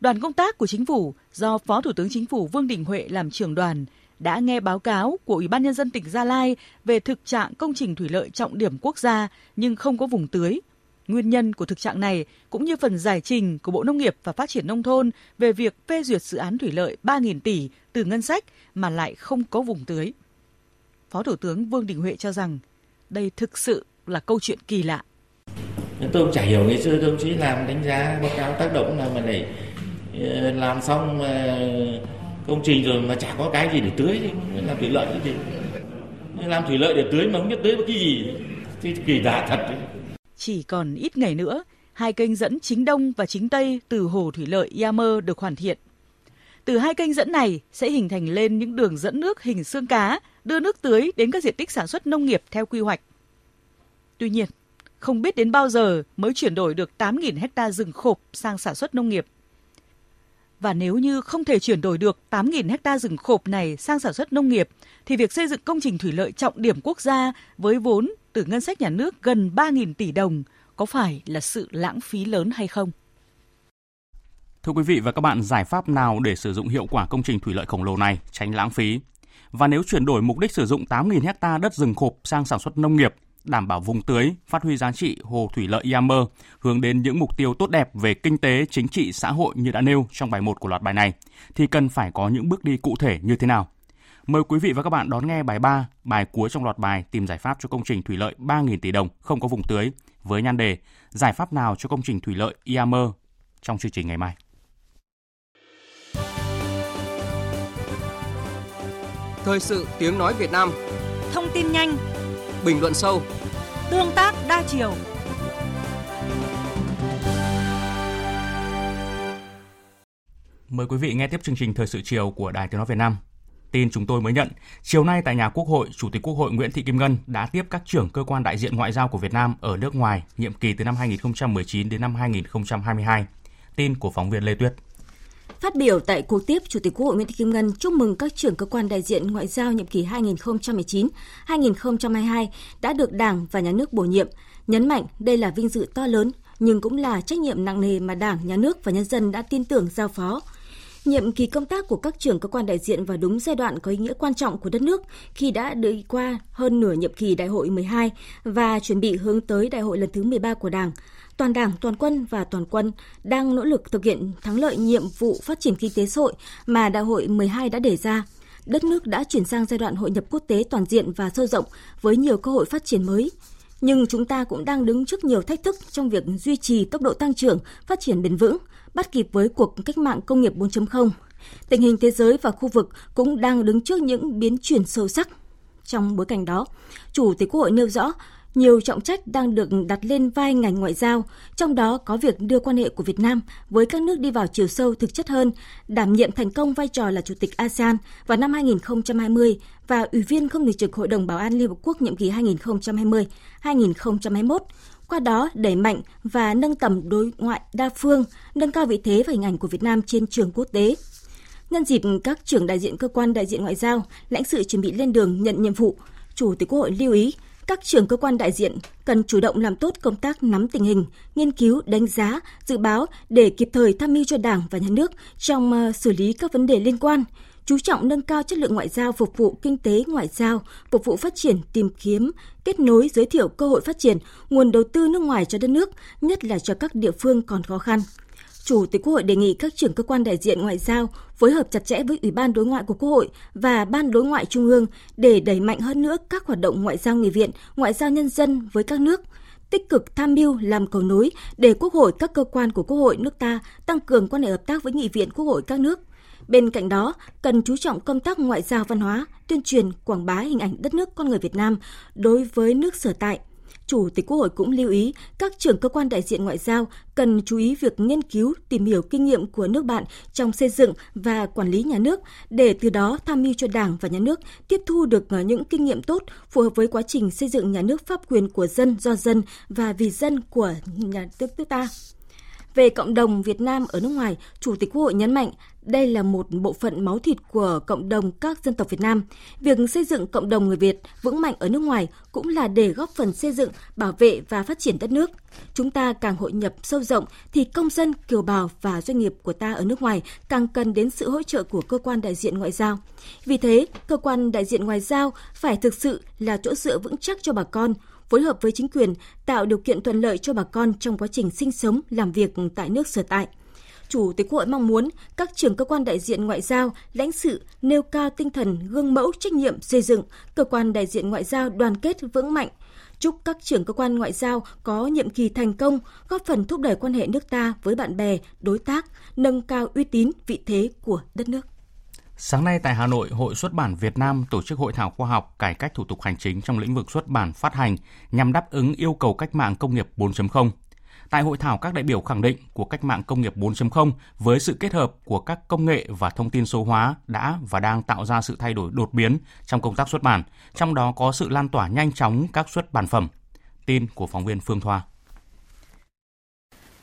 đoàn công tác của chính phủ do Phó Thủ tướng Chính phủ Vương Đình Huệ làm trưởng đoàn đã nghe báo cáo của Ủy ban Nhân dân tỉnh Gia Lai về thực trạng công trình thủy lợi trọng điểm quốc gia nhưng không có vùng tưới. nguyên nhân của thực trạng này cũng như phần giải trình của Bộ Nông nghiệp và Phát triển Nông thôn về việc phê duyệt dự án thủy lợi 3.000 tỷ từ ngân sách mà lại không có vùng tưới. Phó Thủ tướng Vương Đình Huệ cho rằng đây thực sự là câu chuyện kỳ lạ. Tôi cũng chả hiểu ngày xưa đồng chí làm đánh giá báo cáo tác động là mà lại ờ, làm xong ờ, công trình rồi mà chả có cái gì để tưới thì làm thủy lợi cái gì làm thủy lợi để tưới mà không biết tưới cái gì thì kỳ lạ thật đấy. Chỉ còn ít ngày nữa, hai kênh dẫn chính đông và chính tây từ hồ thủy lợi Yamer được hoàn thiện. Từ hai kênh dẫn này sẽ hình thành lên những đường dẫn nước hình xương cá, đưa nước tưới đến các diện tích sản xuất nông nghiệp theo quy hoạch. Tuy nhiên, không biết đến bao giờ mới chuyển đổi được 8.000 hecta rừng khộp sang sản xuất nông nghiệp. Và nếu như không thể chuyển đổi được 8.000 hecta rừng khộp này sang sản xuất nông nghiệp, thì việc xây dựng công trình thủy lợi trọng điểm quốc gia với vốn từ ngân sách nhà nước gần 3.000 tỷ đồng có phải là sự lãng phí lớn hay không? Thưa quý vị và các bạn, giải pháp nào để sử dụng hiệu quả công trình thủy lợi khổng lồ này tránh lãng phí? Và nếu chuyển đổi mục đích sử dụng 8.000 hecta đất rừng khộp sang sản xuất nông nghiệp, đảm bảo vùng tưới, phát huy giá trị hồ thủy lợi Yammer, hướng đến những mục tiêu tốt đẹp về kinh tế, chính trị, xã hội như đã nêu trong bài 1 của loạt bài này, thì cần phải có những bước đi cụ thể như thế nào? Mời quý vị và các bạn đón nghe bài 3, bài cuối trong loạt bài tìm giải pháp cho công trình thủy lợi 3.000 tỷ đồng không có vùng tưới với nhan đề Giải pháp nào cho công trình thủy lợi Yammer trong chương trình ngày mai. Thời sự tiếng nói Việt Nam Thông tin nhanh Bình luận sâu Tương tác đa chiều Mời quý vị nghe tiếp chương trình Thời sự chiều của Đài Tiếng Nói Việt Nam. Tin chúng tôi mới nhận, chiều nay tại nhà Quốc hội, Chủ tịch Quốc hội Nguyễn Thị Kim Ngân đã tiếp các trưởng cơ quan đại diện ngoại giao của Việt Nam ở nước ngoài nhiệm kỳ từ năm 2019 đến năm 2022. Tin của phóng viên Lê Tuyết. Phát biểu tại cuộc tiếp, Chủ tịch Quốc hội Nguyễn Thị Kim Ngân chúc mừng các trưởng cơ quan đại diện ngoại giao nhiệm kỳ 2019-2022 đã được Đảng và Nhà nước bổ nhiệm, nhấn mạnh đây là vinh dự to lớn nhưng cũng là trách nhiệm nặng nề mà Đảng, Nhà nước và nhân dân đã tin tưởng giao phó. Nhiệm kỳ công tác của các trưởng cơ quan đại diện vào đúng giai đoạn có ý nghĩa quan trọng của đất nước khi đã đi qua hơn nửa nhiệm kỳ đại hội 12 và chuẩn bị hướng tới đại hội lần thứ 13 của Đảng toàn Đảng, toàn quân và toàn quân đang nỗ lực thực hiện thắng lợi nhiệm vụ phát triển kinh tế xã hội mà Đại hội 12 đã đề ra. Đất nước đã chuyển sang giai đoạn hội nhập quốc tế toàn diện và sâu rộng với nhiều cơ hội phát triển mới. Nhưng chúng ta cũng đang đứng trước nhiều thách thức trong việc duy trì tốc độ tăng trưởng, phát triển bền vững, bắt kịp với cuộc cách mạng công nghiệp 4.0. Tình hình thế giới và khu vực cũng đang đứng trước những biến chuyển sâu sắc. Trong bối cảnh đó, Chủ tịch Quốc hội nêu rõ nhiều trọng trách đang được đặt lên vai ngành ngoại giao, trong đó có việc đưa quan hệ của Việt Nam với các nước đi vào chiều sâu thực chất hơn, đảm nhiệm thành công vai trò là Chủ tịch ASEAN vào năm 2020 và Ủy viên không thường trực Hội đồng Bảo an Liên Hợp Quốc nhiệm kỳ 2020-2021 qua đó đẩy mạnh và nâng tầm đối ngoại đa phương, nâng cao vị thế và hình ảnh của Việt Nam trên trường quốc tế. Nhân dịp các trưởng đại diện cơ quan đại diện ngoại giao, lãnh sự chuẩn bị lên đường nhận nhiệm vụ, Chủ tịch Quốc hội lưu ý các trưởng cơ quan đại diện cần chủ động làm tốt công tác nắm tình hình, nghiên cứu, đánh giá, dự báo để kịp thời tham mưu cho Đảng và Nhà nước trong ờ, xử lý các vấn đề liên quan, chú trọng nâng cao chất lượng ngoại giao phục vụ kinh tế ngoại giao, phục vụ phát triển tìm kiếm, kết nối giới thiệu cơ hội phát triển, nguồn đầu tư nước ngoài cho đất nước, nhất là cho các địa phương còn khó khăn. Chủ tịch Quốc hội đề nghị các trưởng cơ quan đại diện ngoại giao phối hợp chặt chẽ với Ủy ban đối ngoại của Quốc hội và Ban đối ngoại Trung ương để đẩy mạnh hơn nữa các hoạt động ngoại giao nghị viện, ngoại giao nhân dân với các nước, tích cực tham mưu làm cầu nối để Quốc hội các cơ quan của Quốc hội nước ta tăng cường quan hệ hợp tác với nghị viện Quốc hội các nước. Bên cạnh đó, cần chú trọng công tác ngoại giao văn hóa, tuyên truyền, quảng bá hình ảnh đất nước con người Việt Nam đối với nước sở tại, Chủ tịch Quốc hội cũng lưu ý các trưởng cơ quan đại diện ngoại giao cần chú ý việc nghiên cứu, tìm hiểu kinh nghiệm của nước bạn trong xây dựng và quản lý nhà nước để từ đó tham mưu cho Đảng và nhà nước tiếp thu được à, những kinh nghiệm tốt phù hợp với quá trình xây dựng nhà nước pháp quyền của dân, do dân và vì dân của nhà nước nước ta. Về cộng đồng Việt Nam ở nước ngoài, Chủ tịch Quốc hội nhấn mạnh đây là một bộ phận máu thịt của cộng đồng các dân tộc Việt Nam. Việc xây dựng cộng đồng người Việt vững mạnh ở nước ngoài cũng là để góp phần xây dựng, bảo vệ và phát triển đất nước. Chúng ta càng hội nhập sâu rộng thì công dân, kiều bào và doanh nghiệp của ta ở nước ngoài càng cần đến sự hỗ trợ của cơ quan đại diện ngoại giao. Vì thế, cơ quan đại diện ngoại giao phải thực sự là chỗ dựa vững chắc cho bà con, phối hợp với chính quyền tạo điều kiện thuận lợi cho bà con trong quá trình sinh sống, làm việc tại nước sở tại. Chủ tịch Quốc hội mong muốn các trưởng cơ quan đại diện ngoại giao, lãnh sự nêu cao tinh thần gương mẫu trách nhiệm xây dựng cơ quan đại diện ngoại giao đoàn kết vững mạnh, chúc các trưởng cơ quan ngoại giao có nhiệm kỳ thành công, góp phần thúc đẩy quan hệ nước ta với bạn bè, đối tác, nâng cao uy tín, vị thế của đất nước. Sáng nay tại Hà Nội, Hội xuất bản Việt Nam tổ chức hội thảo khoa học cải cách thủ tục hành chính trong lĩnh vực xuất bản phát hành nhằm đáp ứng yêu cầu cách mạng công nghiệp 4.0. Tại hội thảo, các đại biểu khẳng định của cách mạng công nghiệp 4.0 với sự kết hợp của các công nghệ và thông tin số hóa đã và đang tạo ra sự thay đổi đột biến trong công tác xuất bản, trong đó có sự lan tỏa nhanh chóng các xuất bản phẩm. Tin của phóng viên Phương Thoa.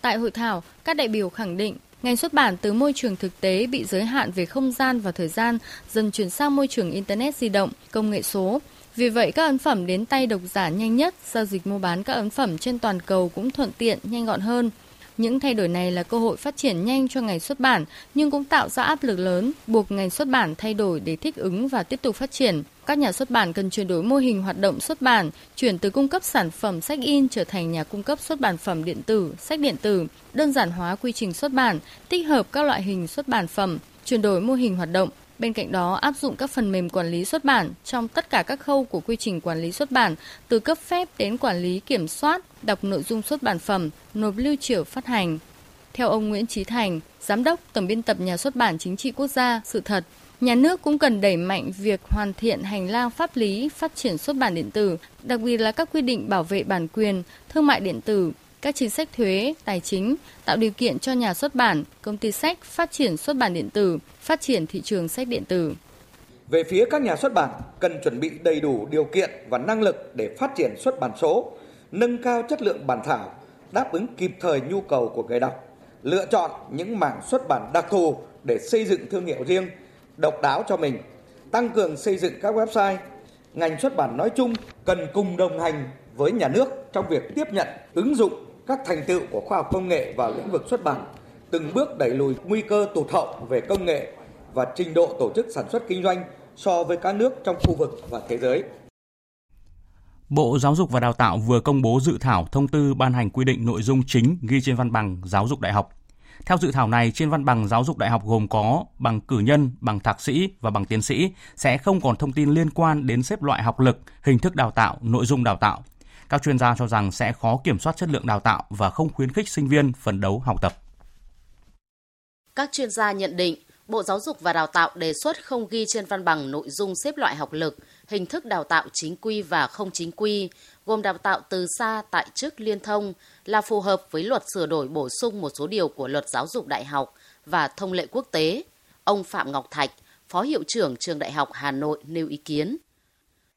Tại hội thảo, các đại biểu khẳng định ngành xuất bản từ môi trường thực tế bị giới hạn về không gian và thời gian dần chuyển sang môi trường internet di động, công nghệ số, vì vậy, các ấn phẩm đến tay độc giả nhanh nhất, giao dịch mua bán các ấn phẩm trên toàn cầu cũng thuận tiện, nhanh gọn hơn. Những thay đổi này là cơ hội phát triển nhanh cho ngành xuất bản, nhưng cũng tạo ra áp lực lớn, buộc ngành xuất bản thay đổi để thích ứng và tiếp tục phát triển. Các nhà xuất bản cần chuyển đổi mô hình hoạt động xuất bản, chuyển từ cung cấp sản phẩm sách in trở thành nhà cung cấp xuất bản phẩm điện tử, sách điện tử, đơn giản hóa quy trình xuất bản, tích hợp các loại hình xuất bản phẩm, chuyển đổi mô hình hoạt động, Bên cạnh đó, áp dụng các phần mềm quản lý xuất bản trong tất cả các khâu của quy trình quản lý xuất bản, từ cấp phép đến quản lý kiểm soát, đọc nội dung xuất bản phẩm, nộp lưu trữ phát hành. Theo ông Nguyễn Trí Thành, Giám đốc Tổng biên tập Nhà xuất bản Chính trị Quốc gia, sự thật, nhà nước cũng cần đẩy mạnh việc hoàn thiện hành lang pháp lý phát triển xuất bản điện tử, đặc biệt là các quy định bảo vệ bản quyền, thương mại điện tử, các chính sách thuế, tài chính, tạo điều kiện cho nhà xuất bản, công ty sách phát triển xuất bản điện tử, phát triển thị trường sách điện tử. Về phía các nhà xuất bản cần chuẩn bị đầy đủ điều kiện và năng lực để phát triển xuất bản số, nâng cao chất lượng bản thảo, đáp ứng kịp thời nhu cầu của người đọc, lựa chọn những mảng xuất bản đặc thù để xây dựng thương hiệu riêng, độc đáo cho mình, tăng cường xây dựng các website. Ngành xuất bản nói chung cần cùng đồng hành với nhà nước trong việc tiếp nhận, ứng dụng các thành tựu của khoa học công nghệ vào lĩnh vực xuất bản, từng bước đẩy lùi nguy cơ tụt hậu về công nghệ và trình độ tổ chức sản xuất kinh doanh so với các nước trong khu vực và thế giới. Bộ Giáo dục và Đào tạo vừa công bố dự thảo thông tư ban hành quy định nội dung chính ghi trên văn bằng giáo dục đại học. Theo dự thảo này, trên văn bằng giáo dục đại học gồm có bằng cử nhân, bằng thạc sĩ và bằng tiến sĩ sẽ không còn thông tin liên quan đến xếp loại học lực, hình thức đào tạo, nội dung đào tạo. Các chuyên gia cho rằng sẽ khó kiểm soát chất lượng đào tạo và không khuyến khích sinh viên phấn đấu học tập. Các chuyên gia nhận định, Bộ Giáo dục và Đào tạo đề xuất không ghi trên văn bằng nội dung xếp loại học lực, hình thức đào tạo chính quy và không chính quy, gồm đào tạo từ xa tại chức liên thông là phù hợp với luật sửa đổi bổ sung một số điều của luật giáo dục đại học và thông lệ quốc tế. Ông Phạm Ngọc Thạch, Phó Hiệu trưởng Trường Đại học Hà Nội nêu ý kiến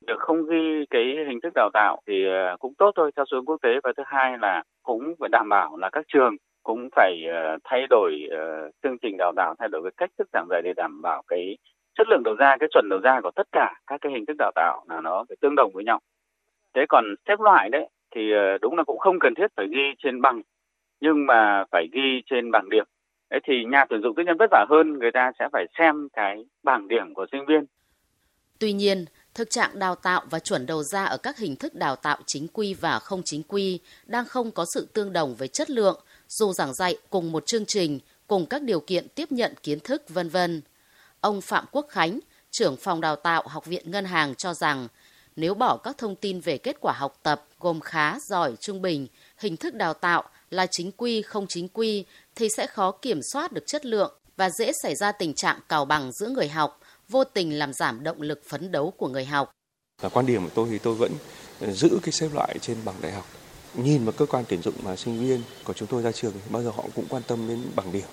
được không ghi cái hình thức đào tạo thì ờ, cũng tốt thôi, theo xu hướng quốc tế. Và thứ hai là cũng phải đảm bảo là các trường cũng phải ờ, thay đổi ờ, chương trình đào tạo, thay đổi cái cách thức giảng dạy để đảm bảo cái chất lượng đầu ra, cái chuẩn đầu ra của tất cả các cái hình thức đào tạo là nó phải tương đồng với nhau. Thế còn xếp loại đấy thì đúng là cũng không cần thiết phải ghi trên bằng, nhưng mà phải ghi trên bảng điểm. Đấy thì nhà tuyển dụng tư nhân vất vả hơn, người ta sẽ phải xem cái bảng điểm của sinh viên. Tuy nhiên Thực trạng đào tạo và chuẩn đầu ra ở các hình thức đào tạo chính quy và không chính quy đang không có sự tương đồng về chất lượng, dù giảng dạy cùng một chương trình, cùng các điều kiện tiếp nhận kiến thức, vân vân. Ông Phạm Quốc Khánh, trưởng phòng đào tạo Học viện Ngân hàng cho rằng, nếu bỏ các thông tin về kết quả học tập gồm khá, giỏi, trung bình, hình thức đào tạo là chính quy, không chính quy thì sẽ khó kiểm soát được chất lượng và dễ xảy ra tình trạng cào bằng giữa người học, vô tình làm giảm động lực phấn đấu của người học. Và quan điểm của tôi thì tôi vẫn giữ cái xếp loại trên bằng đại học. Nhìn vào cơ quan tuyển dụng mà sinh viên của chúng tôi ra trường thì bao giờ họ cũng quan tâm đến bằng điểm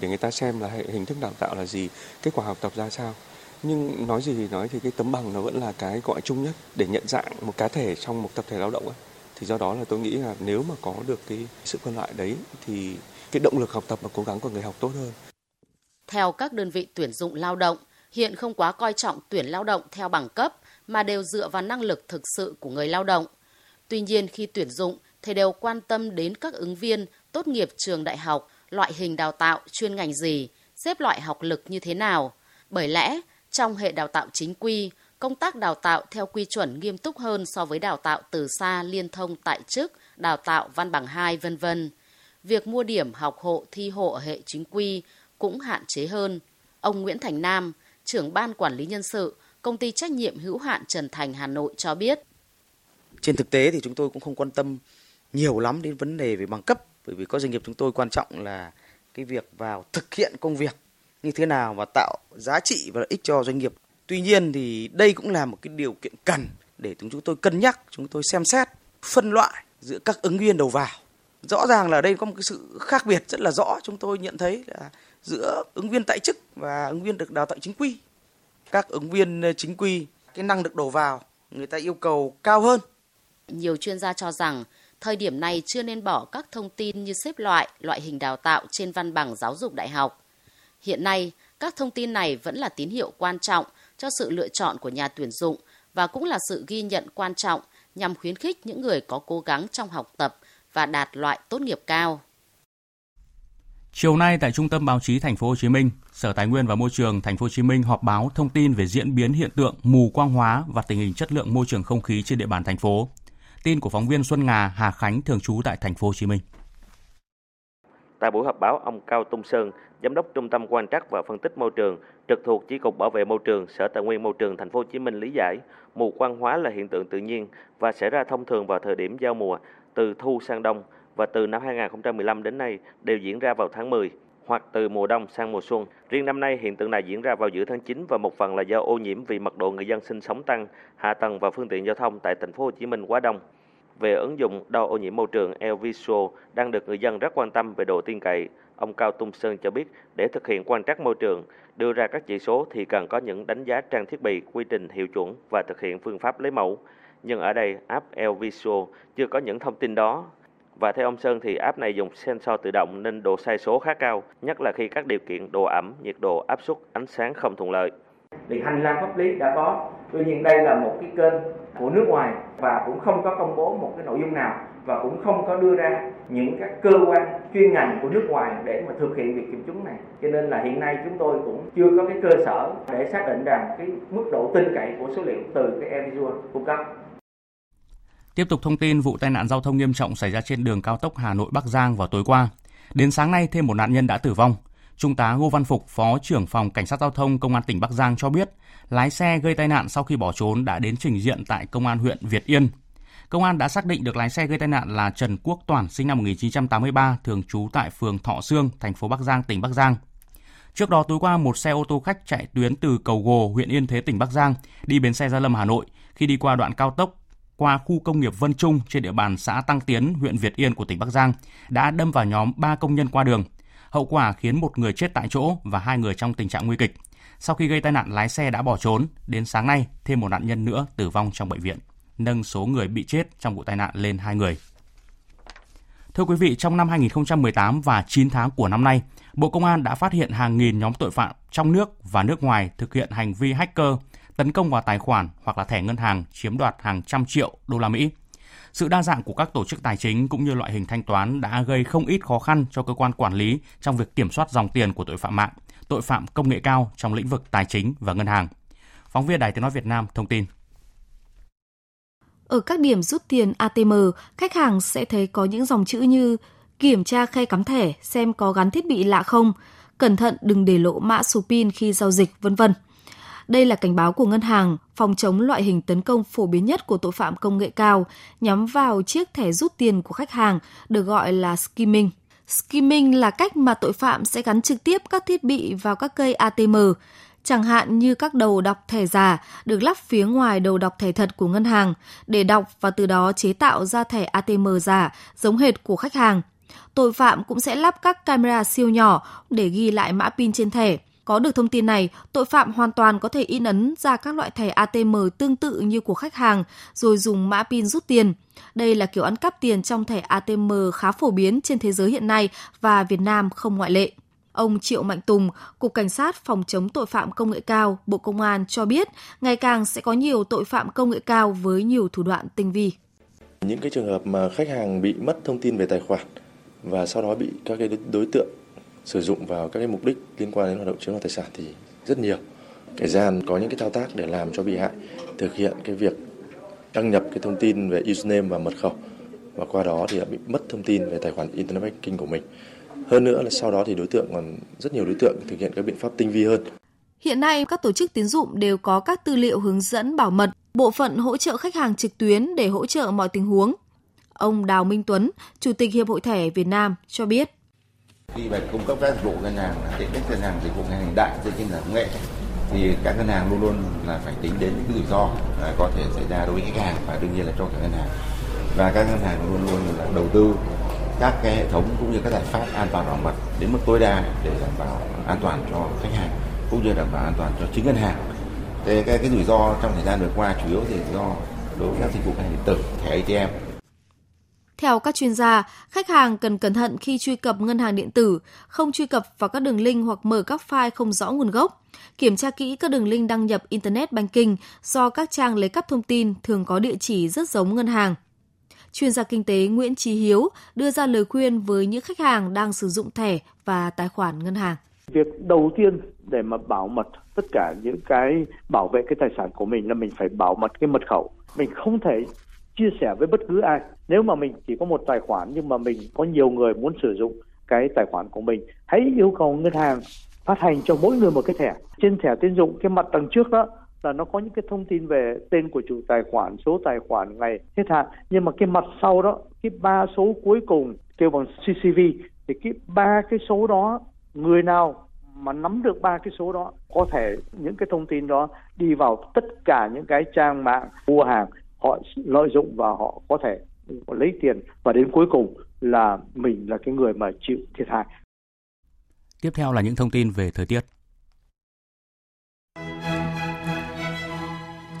để người ta xem là hình thức đào tạo là gì, kết quả học tập ra sao. Nhưng nói gì thì nói thì cái tấm bằng nó vẫn là cái gọi chung nhất để nhận dạng một cá thể trong một tập thể lao động ấy. Thì do đó là tôi nghĩ là nếu mà có được cái sự phân loại đấy thì cái động lực học tập và cố gắng của người học tốt hơn. Theo các đơn vị tuyển dụng lao động, hiện không quá coi trọng tuyển lao động theo bằng cấp mà đều dựa vào năng lực thực sự của người lao động. Tuy nhiên khi tuyển dụng thì đều quan tâm đến các ứng viên tốt nghiệp trường đại học, loại hình đào tạo chuyên ngành gì, xếp loại học lực như thế nào. Bởi lẽ, trong hệ đào tạo chính quy, công tác đào tạo theo quy chuẩn nghiêm túc hơn so với đào tạo từ xa liên thông tại chức, đào tạo văn bằng 2 vân vân. Việc mua điểm học hộ thi hộ ở hệ chính quy cũng hạn chế hơn. Ông Nguyễn Thành Nam, trưởng ban quản lý nhân sự, công ty trách nhiệm hữu hạn Trần Thành Hà Nội cho biết. Trên thực tế thì chúng tôi cũng không quan tâm nhiều lắm đến vấn đề về bằng cấp bởi vì có doanh nghiệp chúng tôi quan trọng là cái việc vào thực hiện công việc như thế nào và tạo giá trị và lợi ích cho doanh nghiệp. Tuy nhiên thì đây cũng là một cái điều kiện cần để chúng tôi cân nhắc, chúng tôi xem xét, phân loại giữa các ứng viên đầu vào. Rõ ràng là đây có một cái sự khác biệt rất là rõ chúng tôi nhận thấy là giữa ứng viên tại chức và ứng viên được đào tạo chính quy. Các ứng viên ờ, chính quy cái năng lực đổ vào người ta yêu cầu cao hơn. Nhiều chuyên gia cho rằng thời điểm này chưa nên bỏ các thông tin như xếp loại, loại hình đào tạo trên văn bằng giáo dục đại học. Hiện nay, các thông tin này vẫn là tín hiệu quan trọng cho sự lựa chọn của nhà tuyển dụng và cũng là sự ghi nhận quan trọng nhằm khuyến khích những người có cố gắng trong học tập và đạt loại tốt nghiệp cao. Chiều nay tại Trung tâm Báo chí Thành phố Hồ Chí Minh, Sở Tài nguyên và Môi trường Thành phố Hồ Chí Minh họp báo thông tin về diễn biến hiện tượng mù quang hóa và tình hình chất lượng môi trường không khí trên địa bàn thành phố. Tin của phóng viên Xuân Ngà, Hà Khánh thường trú tại Thành phố Hồ Chí Minh. Tại buổi họp báo, ông Cao Tung Sơn, Giám đốc Trung tâm quan trắc và phân tích môi trường, trực thuộc Chi cục Bảo vệ môi trường, Sở Tài nguyên Môi trường Thành phố Hồ Chí Minh lý giải, mù quang hóa là hiện tượng tự nhiên và xảy ra thông thường vào thời điểm giao mùa, từ thu sang đông và từ năm 2015 đến nay đều diễn ra vào tháng 10 hoặc từ mùa đông sang mùa xuân. Riêng năm nay hiện tượng này diễn ra vào giữa tháng 9 và một phần là do ô nhiễm vì mật độ người dân sinh sống tăng, hạ tầng và phương tiện giao thông tại thành phố Hồ Chí Minh quá đông. Về ứng dụng đo ô nhiễm môi trường Elvisual đang được người dân rất quan tâm về độ tin cậy. Ông Cao Tung Sơn cho biết để thực hiện quan trắc môi trường, đưa ra các chỉ số thì cần có những đánh giá trang thiết bị, quy trình hiệu chuẩn và thực hiện phương pháp lấy mẫu. Nhưng ở đây app El Visual chưa có những thông tin đó và theo ông Sơn thì app này dùng sensor tự động nên độ sai số khá cao, nhất là khi các điều kiện độ ẩm, nhiệt độ, áp suất, ánh sáng không thuận lợi. Thì hành lang pháp lý đã có, tuy nhiên đây là một cái kênh của nước ngoài và cũng không có công bố một cái nội dung nào và cũng không có đưa ra những các cơ quan chuyên ngành của nước ngoài để mà thực hiện việc kiểm chứng này. Cho nên là hiện nay chúng tôi cũng chưa có cái cơ sở để xác định rằng cái mức độ tin cậy của số liệu từ cái Evisual cung cấp. Tiếp tục thông tin vụ tai nạn giao thông nghiêm trọng xảy ra trên đường cao tốc Hà Nội Bắc Giang vào tối qua. Đến sáng nay thêm một nạn nhân đã tử vong. Trung tá Ngô Văn Phục, Phó trưởng phòng Cảnh sát giao thông Công an tỉnh Bắc Giang cho biết, lái xe gây tai nạn sau khi bỏ trốn đã đến trình diện tại Công an huyện Việt Yên. Công an đã xác định được lái xe gây tai nạn là Trần Quốc Toàn, sinh năm 1983, thường trú tại phường Thọ Sương, thành phố Bắc Giang, tỉnh Bắc Giang. Trước đó tối qua, một xe ô tô khách chạy tuyến từ cầu Gồ, huyện Yên Thế, tỉnh Bắc Giang, đi bến xe Gia Lâm, Hà Nội. Khi đi qua đoạn cao tốc qua khu công nghiệp Vân Trung trên địa bàn xã Tăng Tiến, huyện Việt Yên của tỉnh Bắc Giang đã đâm vào nhóm 3 công nhân qua đường. Hậu quả khiến một người chết tại chỗ và hai người trong tình trạng nguy kịch. Sau khi gây tai nạn, lái xe đã bỏ trốn. Đến sáng nay, thêm một nạn nhân nữa tử vong trong bệnh viện, nâng số người bị chết trong vụ tai nạn lên hai người. Thưa quý vị, trong năm 2018 và 9 tháng của năm nay, Bộ Công an đã phát hiện hàng nghìn nhóm tội phạm trong nước và nước ngoài thực hiện hành vi hacker, tấn công vào tài khoản hoặc là thẻ ngân hàng chiếm đoạt hàng trăm triệu đô la Mỹ. Sự đa dạng của các tổ chức tài chính cũng như loại hình thanh toán đã gây không ít khó khăn cho cơ quan quản lý trong việc kiểm soát dòng tiền của tội phạm mạng, tội phạm công nghệ cao trong lĩnh vực tài chính và ngân hàng. Phóng viên Đài Tiếng nói Việt Nam thông tin. Ở các điểm rút tiền ATM, khách hàng sẽ thấy có những dòng chữ như kiểm tra khe cắm thẻ xem có gắn thiết bị lạ không, cẩn thận đừng để lộ mã số PIN khi giao dịch, vân vân. Đây là cảnh báo của ngân hàng phòng chống loại hình tấn công phổ biến nhất của tội phạm công nghệ cao nhắm vào chiếc thẻ rút tiền của khách hàng được gọi là skimming. Skimming là cách mà tội phạm sẽ gắn trực tiếp các thiết bị vào các cây ATM, chẳng hạn như các đầu đọc thẻ giả được lắp phía ngoài đầu đọc thẻ thật của ngân hàng để đọc và từ đó chế tạo ra thẻ ATM giả giống hệt của khách hàng. Tội phạm cũng sẽ lắp các camera siêu nhỏ để ghi lại mã pin trên thẻ có được thông tin này, tội phạm hoàn toàn có thể in ấn ra các loại thẻ ATM tương tự như của khách hàng rồi dùng mã pin rút tiền. Đây là kiểu ăn cắp tiền trong thẻ ATM khá phổ biến trên thế giới hiện nay và Việt Nam không ngoại lệ. Ông Triệu Mạnh Tùng, Cục Cảnh sát Phòng chống tội phạm công nghệ cao, Bộ Công an cho biết ngày càng sẽ có nhiều tội phạm công nghệ cao với nhiều thủ đoạn tinh vi. Những cái trường hợp mà khách hàng bị mất thông tin về tài khoản và sau đó bị các cái đối tượng sử dụng vào các cái mục đích liên quan đến hoạt động chiếm đoạt tài sản thì rất nhiều. kẻ gian có những cái thao tác để làm cho bị hại thực hiện cái việc đăng nhập cái thông tin về username và mật khẩu và qua đó thì bị mất thông tin về tài khoản internet banking của mình. Hơn nữa là sau đó thì đối tượng còn rất nhiều đối tượng thực hiện các biện pháp tinh vi hơn. Hiện nay, các tổ chức tín dụng đều có các tư liệu hướng dẫn bảo mật, bộ phận hỗ trợ khách hàng trực tuyến để hỗ trợ mọi tình huống. Ông Đào Minh Tuấn, Chủ tịch Hiệp hội Thẻ Việt Nam cho biết. Khi mà cung cấp các dịch vụ ngân hàng, tiện ích ngân hàng, dịch vụ ngân hàng đại dựa trên công nghệ thì các ngân hàng luôn luôn là phải tính đến những rủi ro có thể xảy ra đối với khách hàng và đương nhiên là cho cả ngân hàng và các ngân hàng luôn luôn là đầu tư các cái hệ thống cũng như các giải pháp an toàn bảo mật đến mức tối đa để đảm bảo an toàn cho khách hàng cũng như đảm bảo an toàn cho chính ngân hàng. Thế cái, cái rủi ro trong thời gian vừa qua chủ yếu thì do đối với các dịch vụ ngân hàng điện tử, thẻ ATM. Theo các chuyên gia, khách hàng cần cẩn thận khi truy cập ngân hàng điện tử, không truy cập vào các đường link hoặc mở các file không rõ nguồn gốc. Kiểm tra kỹ các đường link đăng nhập Internet Banking do các trang lấy cắp thông tin thường có địa chỉ rất giống ngân hàng chuyên gia kinh tế Nguyễn Trí Hiếu đưa ra lời khuyên với những khách hàng đang sử dụng thẻ và tài khoản ngân hàng. Việc đầu tiên để mà bảo mật tất cả những cái bảo vệ cái tài sản của mình là mình phải bảo mật cái mật khẩu. Mình không thể chia sẻ với bất cứ ai. Nếu mà mình chỉ có một tài khoản nhưng mà mình có nhiều người muốn sử dụng cái tài khoản của mình, hãy yêu cầu ngân hàng phát hành cho mỗi người một cái thẻ. Trên thẻ tín dụng cái mặt đằng trước đó là nó có những cái thông tin về tên của chủ tài khoản, số tài khoản, ngày hết hạn. Nhưng mà cái mặt sau đó, cái ba số cuối cùng kêu bằng CCV thì cái ba cái số đó người nào mà nắm được ba cái số đó có thể những cái thông tin đó đi vào tất cả những cái trang mạng mua hàng họ lợi dụng và họ có thể lấy tiền và đến cuối cùng là mình là cái người mà chịu thiệt hại. Tiếp theo là những thông tin về thời tiết.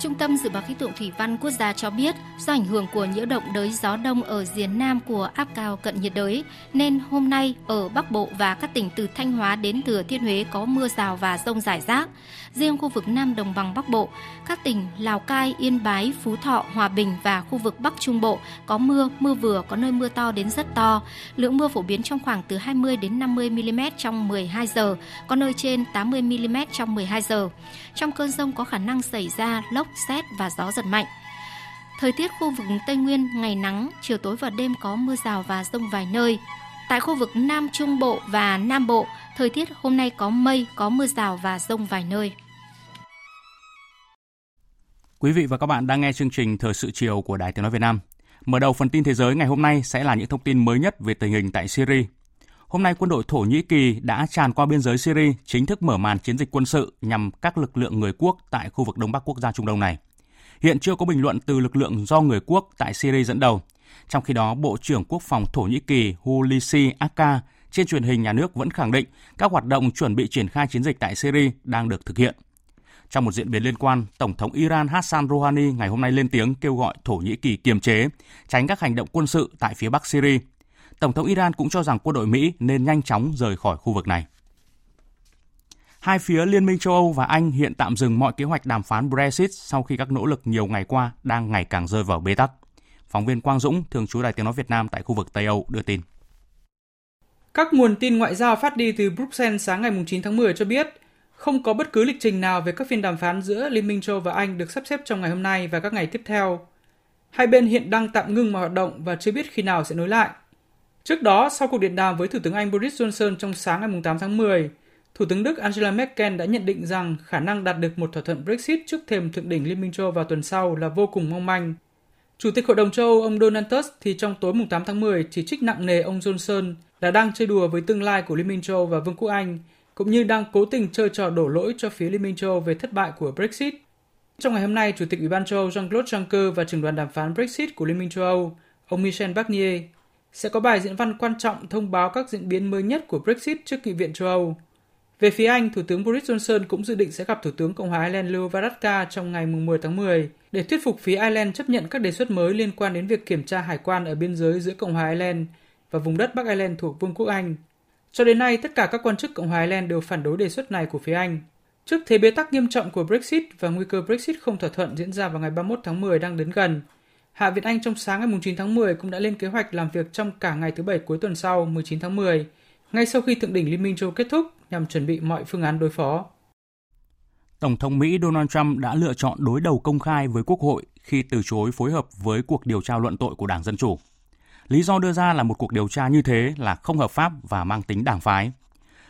Trung tâm Dự báo Khí tượng Thủy văn Quốc gia cho biết, do ảnh hưởng của nhiễu động đới gió đông ở rìa nam của áp cao cận nhiệt đới, nên hôm nay ở Bắc Bộ và các tỉnh từ Thanh Hóa đến Thừa Thiên Huế có mưa rào và rông rải rác. Riêng khu vực Nam Đồng bằng Bắc Bộ, các tỉnh Lào Cai, Yên Bái, Phú Thọ, Hòa Bình và khu vực Bắc Trung Bộ có mưa, mưa vừa, có nơi mưa to đến rất to. Lượng mưa phổ biến trong khoảng từ 20 đến 50 mm trong 12 giờ, có nơi trên 80 mm trong 12 giờ. Trong cơn rông có khả năng xảy ra lốc, xét và gió giật mạnh. Thời tiết khu vực Tây Nguyên ngày nắng, chiều tối và đêm có mưa rào và rông vài nơi. Tại khu vực Nam Trung Bộ và Nam Bộ, thời tiết hôm nay có mây, có mưa rào và rông vài nơi. Quý vị và các bạn đang nghe chương trình Thời sự chiều của Đài Tiếng Nói Việt Nam. Mở đầu phần tin thế giới ngày hôm nay sẽ là những thông tin mới nhất về tình hình tại Syria. Hôm nay quân đội Thổ Nhĩ Kỳ đã tràn qua biên giới Syria chính thức mở màn chiến dịch quân sự nhằm các lực lượng người quốc tại khu vực Đông Bắc quốc gia Trung Đông này. Hiện chưa có bình luận từ lực lượng do người quốc tại Syria dẫn đầu. Trong khi đó, Bộ trưởng Quốc phòng Thổ Nhĩ Kỳ Hulusi Akar trên truyền hình nhà nước vẫn khẳng định các hoạt động chuẩn bị triển khai chiến dịch tại Syria đang được thực hiện. Trong một diễn biến liên quan, Tổng thống Iran Hassan Rouhani ngày hôm nay lên tiếng kêu gọi Thổ Nhĩ Kỳ kiềm chế, tránh các hành động quân sự tại phía Bắc Syria. Tổng thống Iran cũng cho rằng quân đội Mỹ nên nhanh chóng rời khỏi khu vực này. Hai phía Liên minh châu Âu và Anh hiện tạm dừng mọi kế hoạch đàm phán Brexit sau khi các nỗ lực nhiều ngày qua đang ngày càng rơi vào bế tắc. Phóng viên Quang Dũng, thường trú Đài Tiếng Nói Việt Nam tại khu vực Tây Âu đưa tin. Các nguồn tin ngoại giao phát đi từ Bruxelles sáng ngày 9 tháng 10 cho biết không có bất cứ lịch trình nào về các phiên đàm phán giữa Liên minh châu và Anh được sắp xếp trong ngày hôm nay và các ngày tiếp theo. Hai bên hiện đang tạm ngưng mọi hoạt động và chưa biết khi nào sẽ nối lại. Trước đó, sau cuộc điện đàm với Thủ tướng Anh Boris Johnson trong sáng ngày 8 tháng 10, Thủ tướng Đức Angela Merkel đã nhận định rằng khả năng đạt được một thỏa thuận Brexit trước thềm thượng đỉnh Liên minh châu vào tuần sau là vô cùng mong manh. Chủ tịch Hội đồng châu Âu ông Donald Tusk thì trong tối 8 tháng 10 chỉ trích nặng nề ông Johnson là đang chơi đùa với tương lai của Liên minh châu và Vương quốc Anh, cũng như đang cố tình chơi trò đổ lỗi cho phía Liên minh châu về thất bại của Brexit. Trong ngày hôm nay, Chủ tịch Ủy ban châu Jean-Claude Juncker và trưởng đoàn đàm phán Brexit của Liên minh châu Âu, ông Michel Barnier, sẽ có bài diễn văn quan trọng thông báo các diễn biến mới nhất của Brexit trước Nghị viện châu Âu. Về phía Anh, Thủ tướng Boris Johnson cũng dự định sẽ gặp Thủ tướng Cộng hòa Ireland Leo Varadkar trong ngày 10 tháng 10 để thuyết phục phía Ireland chấp nhận các đề xuất mới liên quan đến việc kiểm tra hải quan ở biên giới giữa Cộng hòa Ireland và vùng đất Bắc Ireland thuộc Vương quốc Anh. Cho đến nay, tất cả các quan chức Cộng hòa Ireland đều phản đối đề xuất này của phía Anh. Trước thế bế tắc nghiêm trọng của Brexit và nguy cơ Brexit không thỏa thuận diễn ra vào ngày 31 tháng 10 đang đến gần, Hạ viện Anh trong sáng ngày 9 tháng 10 cũng đã lên kế hoạch làm việc trong cả ngày thứ Bảy cuối tuần sau 19 tháng 10, ngay sau khi thượng đỉnh Liên minh châu kết thúc nhằm chuẩn bị mọi phương án đối phó. Tổng thống Mỹ Donald Trump đã lựa chọn đối đầu công khai với Quốc hội khi từ chối phối hợp với cuộc điều tra luận tội của Đảng Dân Chủ. Lý do đưa ra là một cuộc điều tra như thế là không hợp pháp và mang tính đảng phái.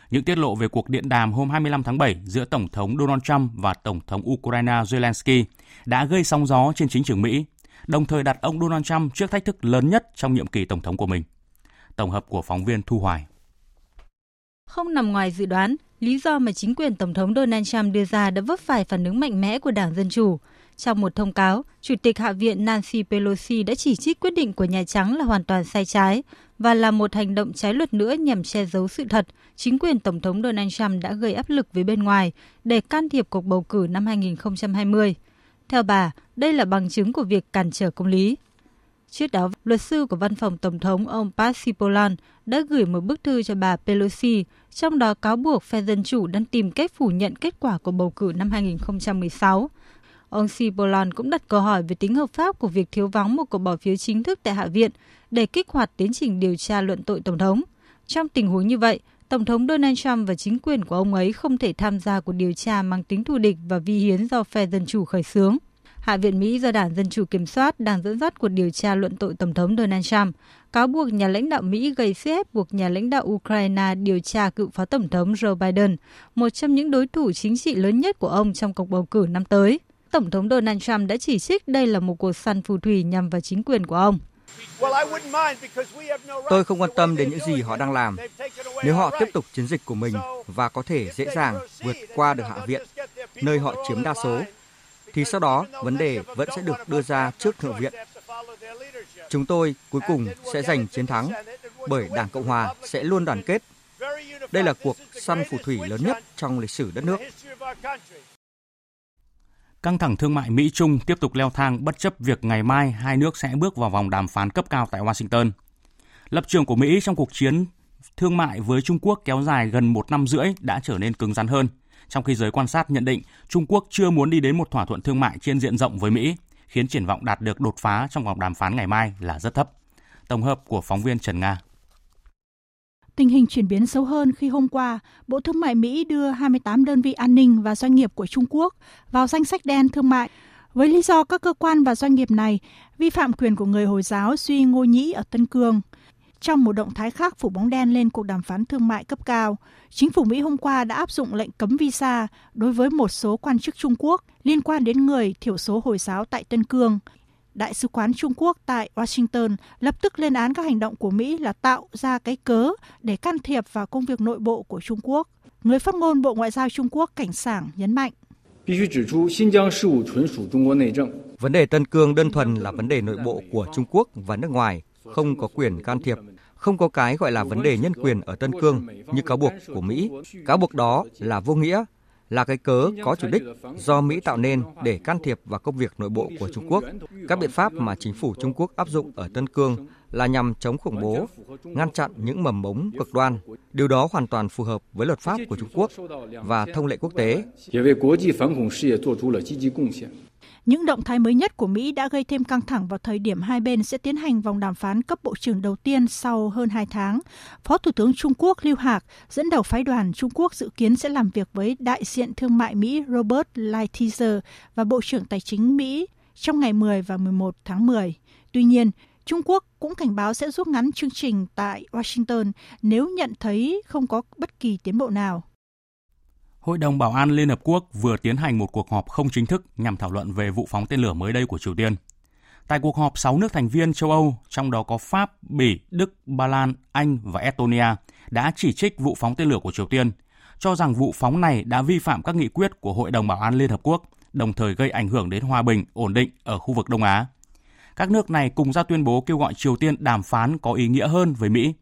Những tiết lộ về cuộc điện đàm hôm 25 tháng 7 giữa Tổng thống Donald Trump và Tổng thống Ukraine Zelensky đã gây sóng gió trên chính trường Mỹ, đồng thời đặt ông Donald Trump trước thách thức lớn nhất trong nhiệm kỳ Tổng thống của mình. Tổng hợp của phóng viên Thu Hoài. Không nằm ngoài dự đoán, lý do mà chính quyền Tổng thống Donald Trump đưa ra đã vấp phải phản ứng mạnh mẽ của Đảng Dân Chủ. Trong một thông cáo, Chủ tịch Hạ viện Nancy Pelosi đã chỉ trích quyết định của Nhà Trắng là hoàn toàn sai trái và là một hành động trái luật nữa nhằm che giấu sự thật. Chính quyền Tổng thống Donald Trump đã gây áp lực với bên ngoài để can thiệp cuộc bầu cử năm 2020. Theo bà, đây là bằng chứng của việc cản trở công lý. Trước đó, luật sư của văn phòng Tổng thống ông Pat Cipollone đã gửi một bức thư cho bà Pelosi, trong đó cáo buộc phe Dân Chủ đang tìm cách phủ nhận kết quả của bầu cử năm 2016. Ông Cipollone cũng đặt câu hỏi về tính hợp pháp của việc thiếu vắng một cuộc bỏ phiếu chính thức tại Hạ viện để kích hoạt tiến trình điều tra luận tội Tổng thống. Trong tình huống như vậy, Tổng thống Donald Trump và chính quyền của ông ấy không thể tham gia cuộc điều tra mang tính thù địch và vi hiến do phe Dân Chủ khởi xướng. Hạ viện Mỹ do Đảng Dân Chủ kiểm soát đang dẫn dắt cuộc điều tra luận tội Tổng thống Donald Trump, cáo buộc nhà lãnh đạo Mỹ gây sức ép buộc nhà lãnh đạo Ukraine điều tra cựu phó Tổng thống Joe Biden, một trong những đối thủ chính trị lớn nhất của ông trong cuộc bầu cử năm tới. Tổng thống Donald Trump đã chỉ trích đây là một cuộc săn phù thủy nhằm vào chính quyền của ông. Tôi không quan tâm đến những gì họ đang làm. Nếu họ tiếp tục chiến dịch của mình và có thể dễ dàng vượt qua được Hạ viện, nơi họ chiếm đa số, thì sau đó vấn đề vẫn sẽ được đưa ra trước Thượng viện. Chúng tôi cuối cùng sẽ giành chiến thắng bởi Đảng Cộng Hòa sẽ luôn đoàn kết. Đây là cuộc săn phù thủy lớn nhất trong lịch sử đất nước. Căng thẳng thương mại Mỹ-Trung tiếp tục leo thang bất chấp việc ngày mai hai nước sẽ bước vào vòng đàm phán cấp cao tại Washington. Lập trường của Mỹ trong cuộc chiến thương mại với Trung Quốc kéo dài gần một năm rưỡi đã trở nên cứng rắn hơn, trong khi giới quan sát nhận định Trung Quốc chưa muốn đi đến một thỏa thuận thương mại trên diện rộng với Mỹ, khiến triển vọng đạt được đột phá trong vòng đàm phán ngày mai là rất thấp. Tổng hợp của phóng viên Trần Nga. Tình hình chuyển biến xấu hơn khi hôm qua, Bộ Thương mại Mỹ đưa 28 đơn vị an ninh và doanh nghiệp của Trung Quốc vào danh sách đen thương mại với lý do các cơ quan và doanh nghiệp này vi phạm quyền của người Hồi giáo suy Ngô Nhĩ ở Tân Cương. Trong một động thái khác phủ bóng đen lên cuộc đàm phán thương mại cấp cao, chính phủ Mỹ hôm qua đã áp dụng lệnh cấm visa đối với một số quan chức Trung Quốc liên quan đến người thiểu số Hồi giáo tại Tân Cương Đại sứ quán Trung Quốc tại Washington lập tức lên án các hành động của Mỹ là tạo ra cái cớ để can thiệp vào công việc nội bộ của Trung Quốc. Người phát ngôn Bộ Ngoại giao Trung Quốc Cảnh Sảng nhấn mạnh. Vấn đề Tân Cương đơn thuần là vấn đề nội bộ của Trung Quốc và nước ngoài, không có quyền can thiệp. Không có cái gọi là vấn đề nhân quyền ở Tân Cương như cáo buộc của Mỹ. Cáo buộc đó là vô nghĩa là cái cớ có chủ đích do Mỹ tạo nên để can thiệp vào công việc nội bộ của Trung Quốc. Các biện pháp mà chính phủ Trung Quốc áp dụng ở Tân Cương là nhằm chống khủng bố, ngăn chặn những mầm mống cực đoan. Điều đó hoàn toàn phù hợp với luật pháp của Trung Quốc và thông lệ quốc tế. Những động thái mới nhất của Mỹ đã gây thêm căng thẳng vào thời điểm hai bên sẽ tiến hành vòng đàm phán cấp bộ trưởng đầu tiên sau hơn hai tháng. Phó Thủ tướng Trung Quốc Lưu Hạc dẫn đầu phái đoàn Trung Quốc dự kiến sẽ làm việc với đại diện thương mại Mỹ Robert Lighthizer và Bộ trưởng Tài chính Mỹ trong ngày 10 và 11 tháng 10. Tuy nhiên, Trung Quốc cũng cảnh báo sẽ rút ngắn chương trình tại Washington nếu nhận thấy không có bất kỳ tiến bộ nào. Hội đồng Bảo an Liên Hợp Quốc vừa tiến hành một cuộc họp không chính thức nhằm thảo luận về vụ phóng tên lửa mới đây của Triều Tiên. Tại cuộc họp, 6 nước thành viên châu Âu, trong đó có Pháp, Bỉ, Đức, Ba Lan, Anh và Estonia, đã chỉ trích vụ phóng tên lửa của Triều Tiên, cho rằng vụ phóng này đã vi phạm các nghị quyết của Hội đồng Bảo an Liên Hợp Quốc, đồng thời gây ảnh hưởng đến hòa bình, ổn định ở khu vực Đông Á. Các nước này cùng ra tuyên bố kêu gọi Triều Tiên đàm phán có ý nghĩa hơn với Mỹ.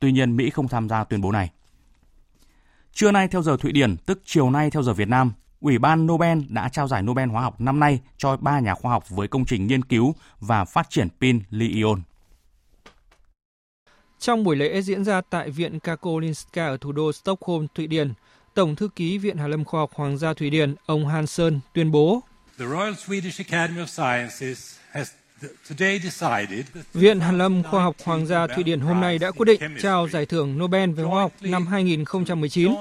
Tuy nhiên, Mỹ không tham gia tuyên bố này. Trưa nay theo giờ Thụy Điển, tức chiều nay theo giờ Việt Nam, Ủy ban Nobel đã trao giải Nobel hóa học năm nay cho ba nhà khoa học với công trình nghiên cứu và phát triển pin li-ion. Trong buổi lễ diễn ra tại Viện Karolinska ở thủ đô Stockholm, Thụy Điển, Tổng thư ký Viện Hàn lâm Khoa học Hoàng gia Thụy Điển, ông Hansen tuyên bố The Royal Swedish Academy of Sciences has Viện Hàn lâm Khoa học Hoàng gia Thụy Điển hôm nay đã quyết định trao giải thưởng Nobel về hóa học năm 2019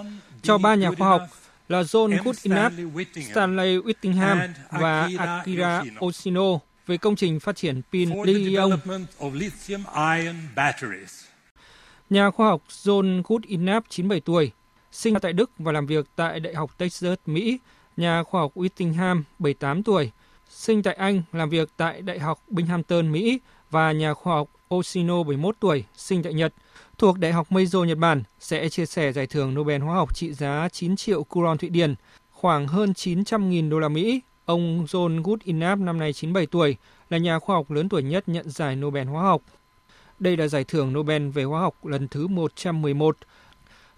cho ba nhà khoa học là John Goodenough, Stanley Whittingham và Akira Oshino về công trình phát triển pin lithium. Nhà khoa học John Goodenough, 97 tuổi, sinh ra tại Đức và làm việc tại Đại học Texas, Mỹ. Nhà khoa học Whittingham, 78 tuổi, sinh tại Anh, làm việc tại Đại học Binghamton, Mỹ và nhà khoa học Oshino, 71 tuổi, sinh tại Nhật, thuộc Đại học Meizo, Nhật Bản, sẽ chia sẻ giải thưởng Nobel hóa học trị giá 9 triệu kuron Thụy Điển, khoảng hơn 900.000 đô la Mỹ. Ông John Goodenough năm nay 97 tuổi, là nhà khoa học lớn tuổi nhất nhận giải Nobel hóa học. Đây là giải thưởng Nobel về hóa học lần thứ 111.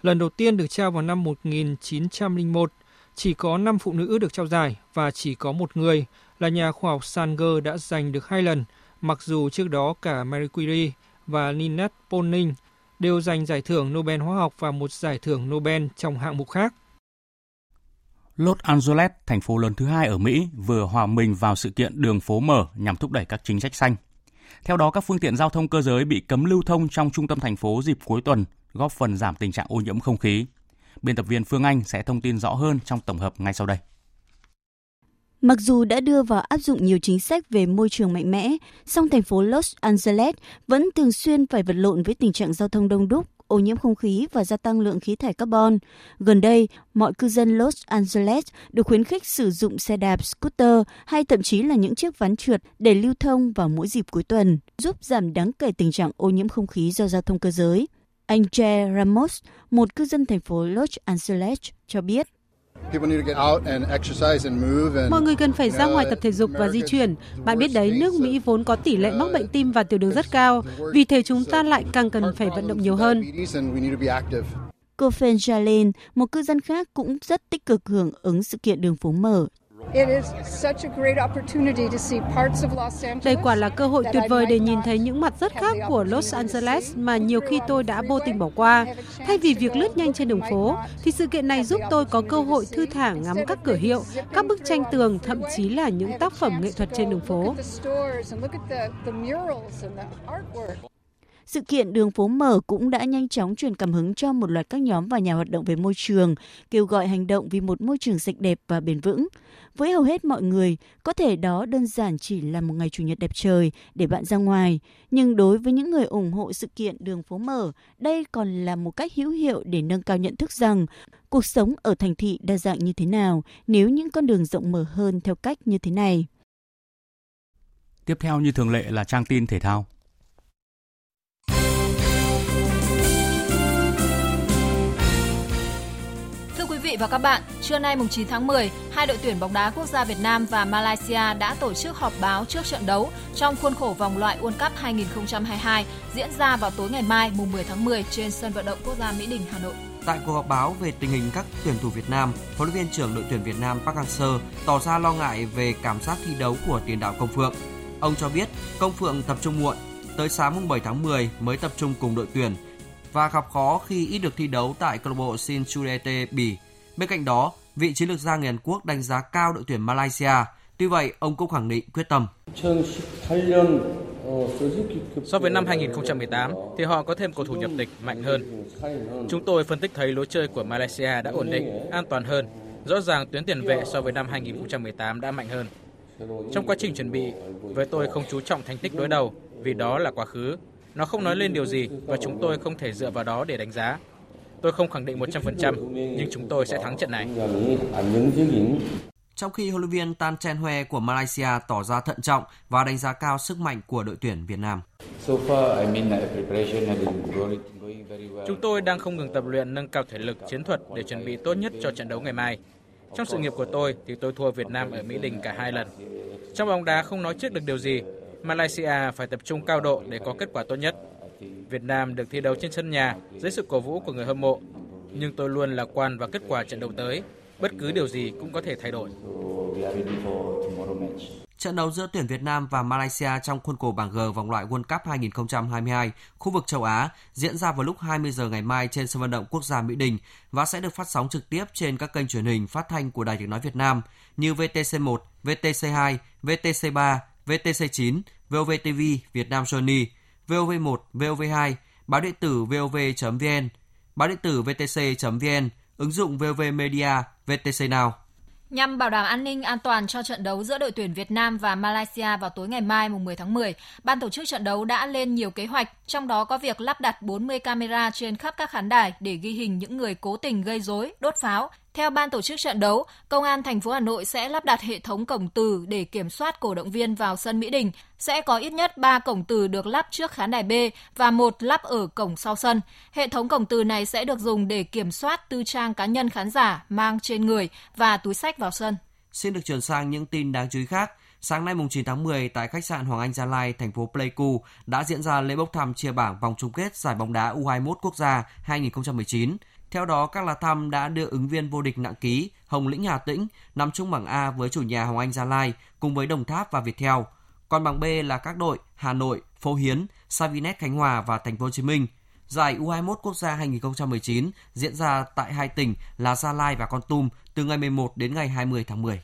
Lần đầu tiên được trao vào năm 1901, chỉ có 5 phụ nữ được trao giải và chỉ có một người là nhà khoa học Sanger đã giành được hai lần, mặc dù trước đó cả Marie Curie và Linus Poning đều giành giải thưởng Nobel hóa học và một giải thưởng Nobel trong hạng mục khác. Los Angeles, thành phố lớn thứ hai ở Mỹ, vừa hòa mình vào sự kiện đường phố mở nhằm thúc đẩy các chính sách xanh. Theo đó, các phương tiện giao thông cơ giới bị cấm lưu thông trong trung tâm thành phố dịp cuối tuần, góp phần giảm tình trạng ô nhiễm không khí. Biên tập viên Phương Anh sẽ thông tin rõ hơn trong tổng hợp ngay sau đây. Mặc dù đã đưa vào áp dụng nhiều chính sách về môi trường mạnh mẽ, song thành phố Los Angeles vẫn thường xuyên phải vật lộn với tình trạng giao thông đông đúc, ô nhiễm không khí và gia tăng lượng khí thải carbon. Gần đây, mọi cư dân Los Angeles được khuyến khích sử dụng xe đạp, scooter hay thậm chí là những chiếc ván trượt để lưu thông vào mỗi dịp cuối tuần, giúp giảm đáng kể tình trạng ô nhiễm không khí do giao thông cơ giới. Anh Che Ramos, một cư dân thành phố Los Angeles, cho biết. Mọi người cần phải ra ngoài tập thể dục và di chuyển. Bạn biết đấy, nước Mỹ vốn có tỷ lệ mắc bệnh tim và tiểu đường rất cao. Vì thế chúng ta lại càng cần phải vận động nhiều hơn. Cô Jalen, một cư dân khác cũng rất tích cực hưởng ứng sự kiện đường phố mở đây quả là cơ hội tuyệt vời để nhìn thấy những mặt rất khác của Los Angeles mà nhiều khi tôi đã vô tình bỏ qua. Thay vì việc lướt nhanh trên đường phố, thì sự kiện này giúp tôi có cơ hội thư thả ngắm các cửa hiệu, các bức tranh tường, thậm chí là những tác phẩm nghệ thuật trên đường phố. Sự kiện đường phố mở cũng đã nhanh chóng truyền cảm hứng cho một loạt các nhóm và nhà hoạt động về môi trường, kêu gọi hành động vì một môi trường sạch đẹp và bền vững. Với hầu hết mọi người, có thể đó đơn giản chỉ là một ngày chủ nhật đẹp trời để bạn ra ngoài, nhưng đối với những người ủng hộ sự kiện đường phố mở, đây còn là một cách hữu hiệu để nâng cao nhận thức rằng cuộc sống ở thành thị đa dạng như thế nào nếu những con đường rộng mở hơn theo cách như thế này. Tiếp theo như thường lệ là trang tin thể thao. Vị và các bạn, trưa nay mùng 9 tháng 10, hai đội tuyển bóng đá quốc gia Việt Nam và Malaysia đã tổ chức họp báo trước trận đấu trong khuôn khổ vòng loại World Cup 2022 diễn ra vào tối ngày mai mùng 10 tháng 10 trên sân vận động quốc gia Mỹ Đình, Hà Nội. Tại cuộc họp báo về tình hình các tuyển thủ Việt Nam, huấn luyện viên trưởng đội tuyển Việt Nam Park Hang-seo tỏ ra lo ngại về cảm giác thi đấu của tiền đạo Công Phượng. Ông cho biết Công Phượng tập trung muộn, tới sáng mùng 7 tháng 10 mới tập trung cùng đội tuyển và gặp khó khi ít được thi đấu tại câu lạc bộ Sinchurete Bỉ Bên cạnh đó, vị chiến lược gia người Hàn Quốc đánh giá cao đội tuyển Malaysia. Tuy vậy, ông cũng khẳng định quyết tâm. So với năm 2018 thì họ có thêm cầu thủ nhập tịch mạnh hơn. Chúng tôi phân tích thấy lối chơi của Malaysia đã ổn định, an toàn hơn. Rõ ràng tuyến tiền vệ so với năm 2018 đã mạnh hơn. Trong quá trình chuẩn bị, với tôi không chú trọng thành tích đối đầu vì đó là quá khứ. Nó không nói lên điều gì và chúng tôi không thể dựa vào đó để đánh giá. Tôi không khẳng định 100%, nhưng chúng tôi sẽ thắng trận này. Trong khi huấn luyện viên Tan Chen Hoe của Malaysia tỏ ra thận trọng và đánh giá cao sức mạnh của đội tuyển Việt Nam. Chúng tôi đang không ngừng tập luyện nâng cao thể lực, chiến thuật để chuẩn bị tốt nhất cho trận đấu ngày mai. Trong sự nghiệp của tôi thì tôi thua Việt Nam ở Mỹ Đình cả hai lần. Trong bóng đá không nói trước được điều gì, Malaysia phải tập trung cao độ để có kết quả tốt nhất. Việt Nam được thi đấu trên sân nhà dưới sự cổ vũ của người hâm mộ, nhưng tôi luôn lạc quan vào kết quả trận đấu tới. Bất cứ điều gì cũng có thể thay đổi. Trận đấu giữa tuyển Việt Nam và Malaysia trong khuôn khổ bảng G vòng loại World Cup 2022 khu vực châu Á diễn ra vào lúc 20 giờ ngày mai trên sân vận động quốc gia Mỹ Đình và sẽ được phát sóng trực tiếp trên các kênh truyền hình phát thanh của Đài Tiếng nói Việt Nam như VTC1, VTC2, VTC3, VTC9, VOV TV, Việt Nam Sony. VOV1, VOV2, báo điện tử vov.vn, báo điện tử vtc.vn ứng dụng Vov Media, VTC Now. Nhằm bảo đảm an ninh an toàn cho trận đấu giữa đội tuyển Việt Nam và Malaysia vào tối ngày mai mùng 10 tháng 10, ban tổ chức trận đấu đã lên nhiều kế hoạch, trong đó có việc lắp đặt 40 camera trên khắp các khán đài để ghi hình những người cố tình gây rối, đốt pháo, theo ban tổ chức trận đấu, Công an thành phố Hà Nội sẽ lắp đặt hệ thống cổng từ để kiểm soát cổ động viên vào sân Mỹ Đình. Sẽ có ít nhất 3 cổng từ được lắp trước khán đài B và một lắp ở cổng sau sân. Hệ thống cổng từ này sẽ được dùng để kiểm soát tư trang cá nhân khán giả mang trên người và túi sách vào sân. Xin được chuyển sang những tin đáng chú ý khác. Sáng nay mùng 9 tháng 10 tại khách sạn Hoàng Anh Gia Lai, thành phố Pleiku đã diễn ra lễ bốc thăm chia bảng vòng chung kết giải bóng đá U21 quốc gia 2019. Theo đó, các lá thăm đã đưa ứng viên vô địch nặng ký Hồng Lĩnh Hà Tĩnh nằm chung bảng A với chủ nhà Hồng Anh Gia Lai cùng với Đồng Tháp và Viettel. Còn bảng B là các đội Hà Nội, Phố Hiến, Savinet Khánh Hòa và Thành phố Hồ Chí Minh. Giải U21 quốc gia 2019 diễn ra tại hai tỉnh là Gia Lai và Con Tum từ ngày 11 đến ngày 20 tháng 10.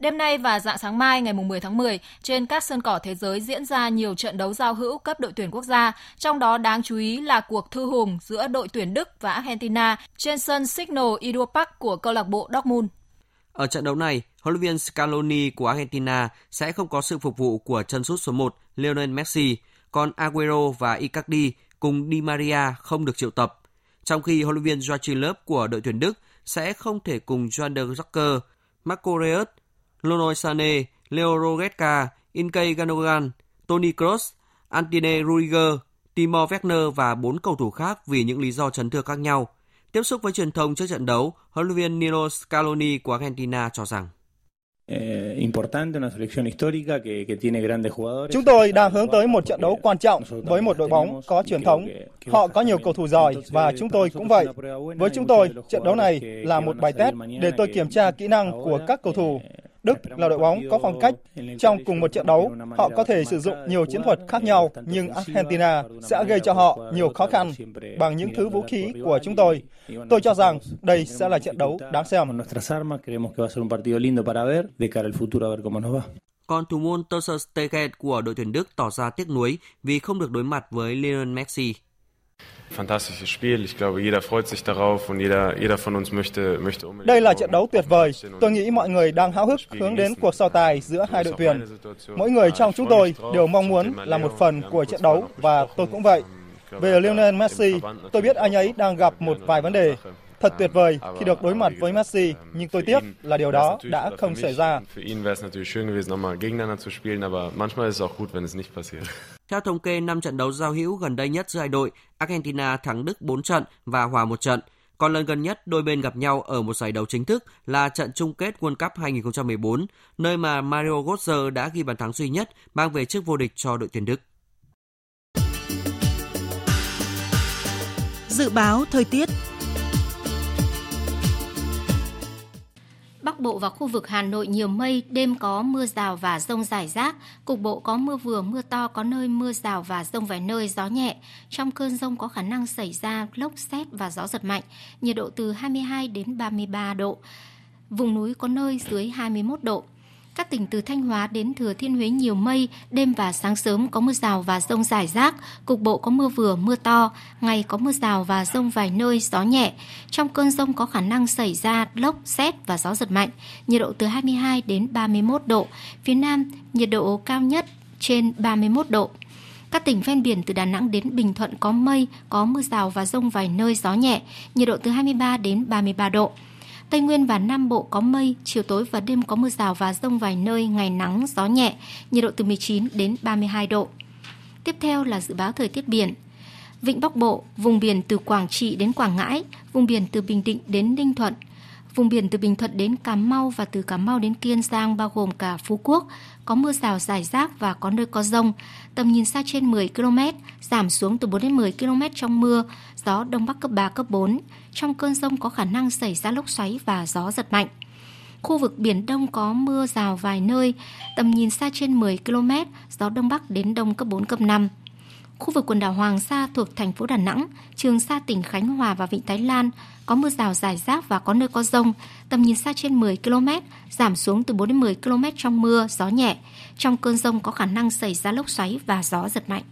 Đêm nay và dạng sáng mai ngày 10 tháng 10, trên các sân cỏ thế giới diễn ra nhiều trận đấu giao hữu cấp đội tuyển quốc gia, trong đó đáng chú ý là cuộc thư hùng giữa đội tuyển Đức và Argentina trên sân Signal Iduna Park của câu lạc bộ Dortmund. Ở trận đấu này, huấn luyện viên Scaloni của Argentina sẽ không có sự phục vụ của chân sút số 1 Lionel Messi, còn Aguero và Icardi cùng Di Maria không được triệu tập. Trong khi huấn luyện viên Joachim Löw của đội tuyển Đức sẽ không thể cùng Joan de Zucker, Marco Reus Leroy Sané, Leo Goretzka, Ilkay Gundogan, Toni Kroos, Antine Rudiger, Timo Werner và bốn cầu thủ khác vì những lý do chấn thương khác nhau. Tiếp xúc với truyền thông trước trận đấu, huấn luyện viên Nino Scaloni của Argentina cho rằng Chúng tôi đang hướng tới một trận đấu quan trọng với một đội bóng có truyền thống. Họ có nhiều cầu thủ giỏi và chúng tôi cũng vậy. Với chúng tôi, trận đấu này là một bài test để tôi kiểm tra kỹ năng của các cầu thủ Đức là đội bóng có phong cách. Trong cùng một trận đấu, họ có thể sử dụng nhiều chiến thuật khác nhau, nhưng Argentina sẽ gây cho họ nhiều khó khăn bằng những thứ vũ khí của chúng tôi. Tôi cho rằng đây sẽ là trận đấu đáng xem. Còn thủ môn Ter Stegen của đội tuyển Đức tỏ ra tiếc nuối vì không được đối mặt với Lionel Messi. Đây là trận đấu tuyệt vời. Tôi nghĩ mọi người đang háo hức hướng đến cuộc so tài giữa hai đội tuyển. Mỗi người trong chúng tôi đều mong muốn là một phần của trận đấu và tôi cũng vậy. Về Lionel Messi, tôi biết anh ấy đang gặp một vài vấn đề. Thật tuyệt vời khi được đối mặt với Messi, nhưng tôi tiếc là điều đó đã không xảy ra. Theo thống kê 5 trận đấu giao hữu gần đây nhất giữa hai đội, Argentina thắng Đức 4 trận và hòa 1 trận. Còn lần gần nhất đôi bên gặp nhau ở một giải đấu chính thức là trận chung kết World Cup 2014, nơi mà Mario Götze đã ghi bàn thắng duy nhất mang về chức vô địch cho đội tuyển Đức. Dự báo thời tiết Bắc Bộ và khu vực Hà Nội nhiều mây, đêm có mưa rào và rông rải rác, cục bộ có mưa vừa mưa to, có nơi mưa rào và rông vài nơi, gió nhẹ. Trong cơn rông có khả năng xảy ra lốc xét và gió giật mạnh, nhiệt độ từ 22 đến 33 độ. Vùng núi có nơi dưới 21 độ. Các tỉnh từ Thanh Hóa đến Thừa Thiên Huế nhiều mây, đêm và sáng sớm có mưa rào và rông rải rác, cục bộ có mưa vừa mưa to, ngày có mưa rào và rông vài nơi, gió nhẹ. Trong cơn rông có khả năng xảy ra lốc, xét và gió giật mạnh, nhiệt độ từ 22 đến 31 độ. Phía Nam, nhiệt độ cao nhất trên 31 độ. Các tỉnh ven biển từ Đà Nẵng đến Bình Thuận có mây, có mưa rào và rông vài nơi gió nhẹ, nhiệt độ từ 23 đến 33 độ. Tây Nguyên và Nam Bộ có mây, chiều tối và đêm có mưa rào và rông vài nơi, ngày nắng, gió nhẹ, nhiệt độ từ 19 đến 32 độ. Tiếp theo là dự báo thời tiết biển. Vịnh Bắc Bộ, vùng biển từ Quảng Trị đến Quảng Ngãi, vùng biển từ Bình Định đến Ninh Thuận, vùng biển từ Bình Thuận đến Cà Mau và từ Cà Mau đến Kiên Giang bao gồm cả Phú Quốc, có mưa rào rải rác và có nơi có rông, tầm nhìn xa trên 10 km, giảm xuống từ 4 đến 10 km trong mưa, gió đông bắc cấp 3 cấp 4. Trong cơn rông có khả năng xảy ra lốc xoáy và gió giật mạnh. Khu vực Biển Đông có mưa rào vài nơi, tầm nhìn xa trên 10 km, gió Đông Bắc đến Đông cấp 4, cấp 5. Khu vực quần đảo Hoàng Sa thuộc thành phố Đà Nẵng, Trường Sa tỉnh Khánh Hòa và Vịnh Thái Lan có mưa rào rải rác và có nơi có rông, tầm nhìn xa trên 10 km, giảm xuống từ 4 đến 10 km trong mưa, gió nhẹ. Trong cơn rông có khả năng xảy ra lốc xoáy và gió giật mạnh.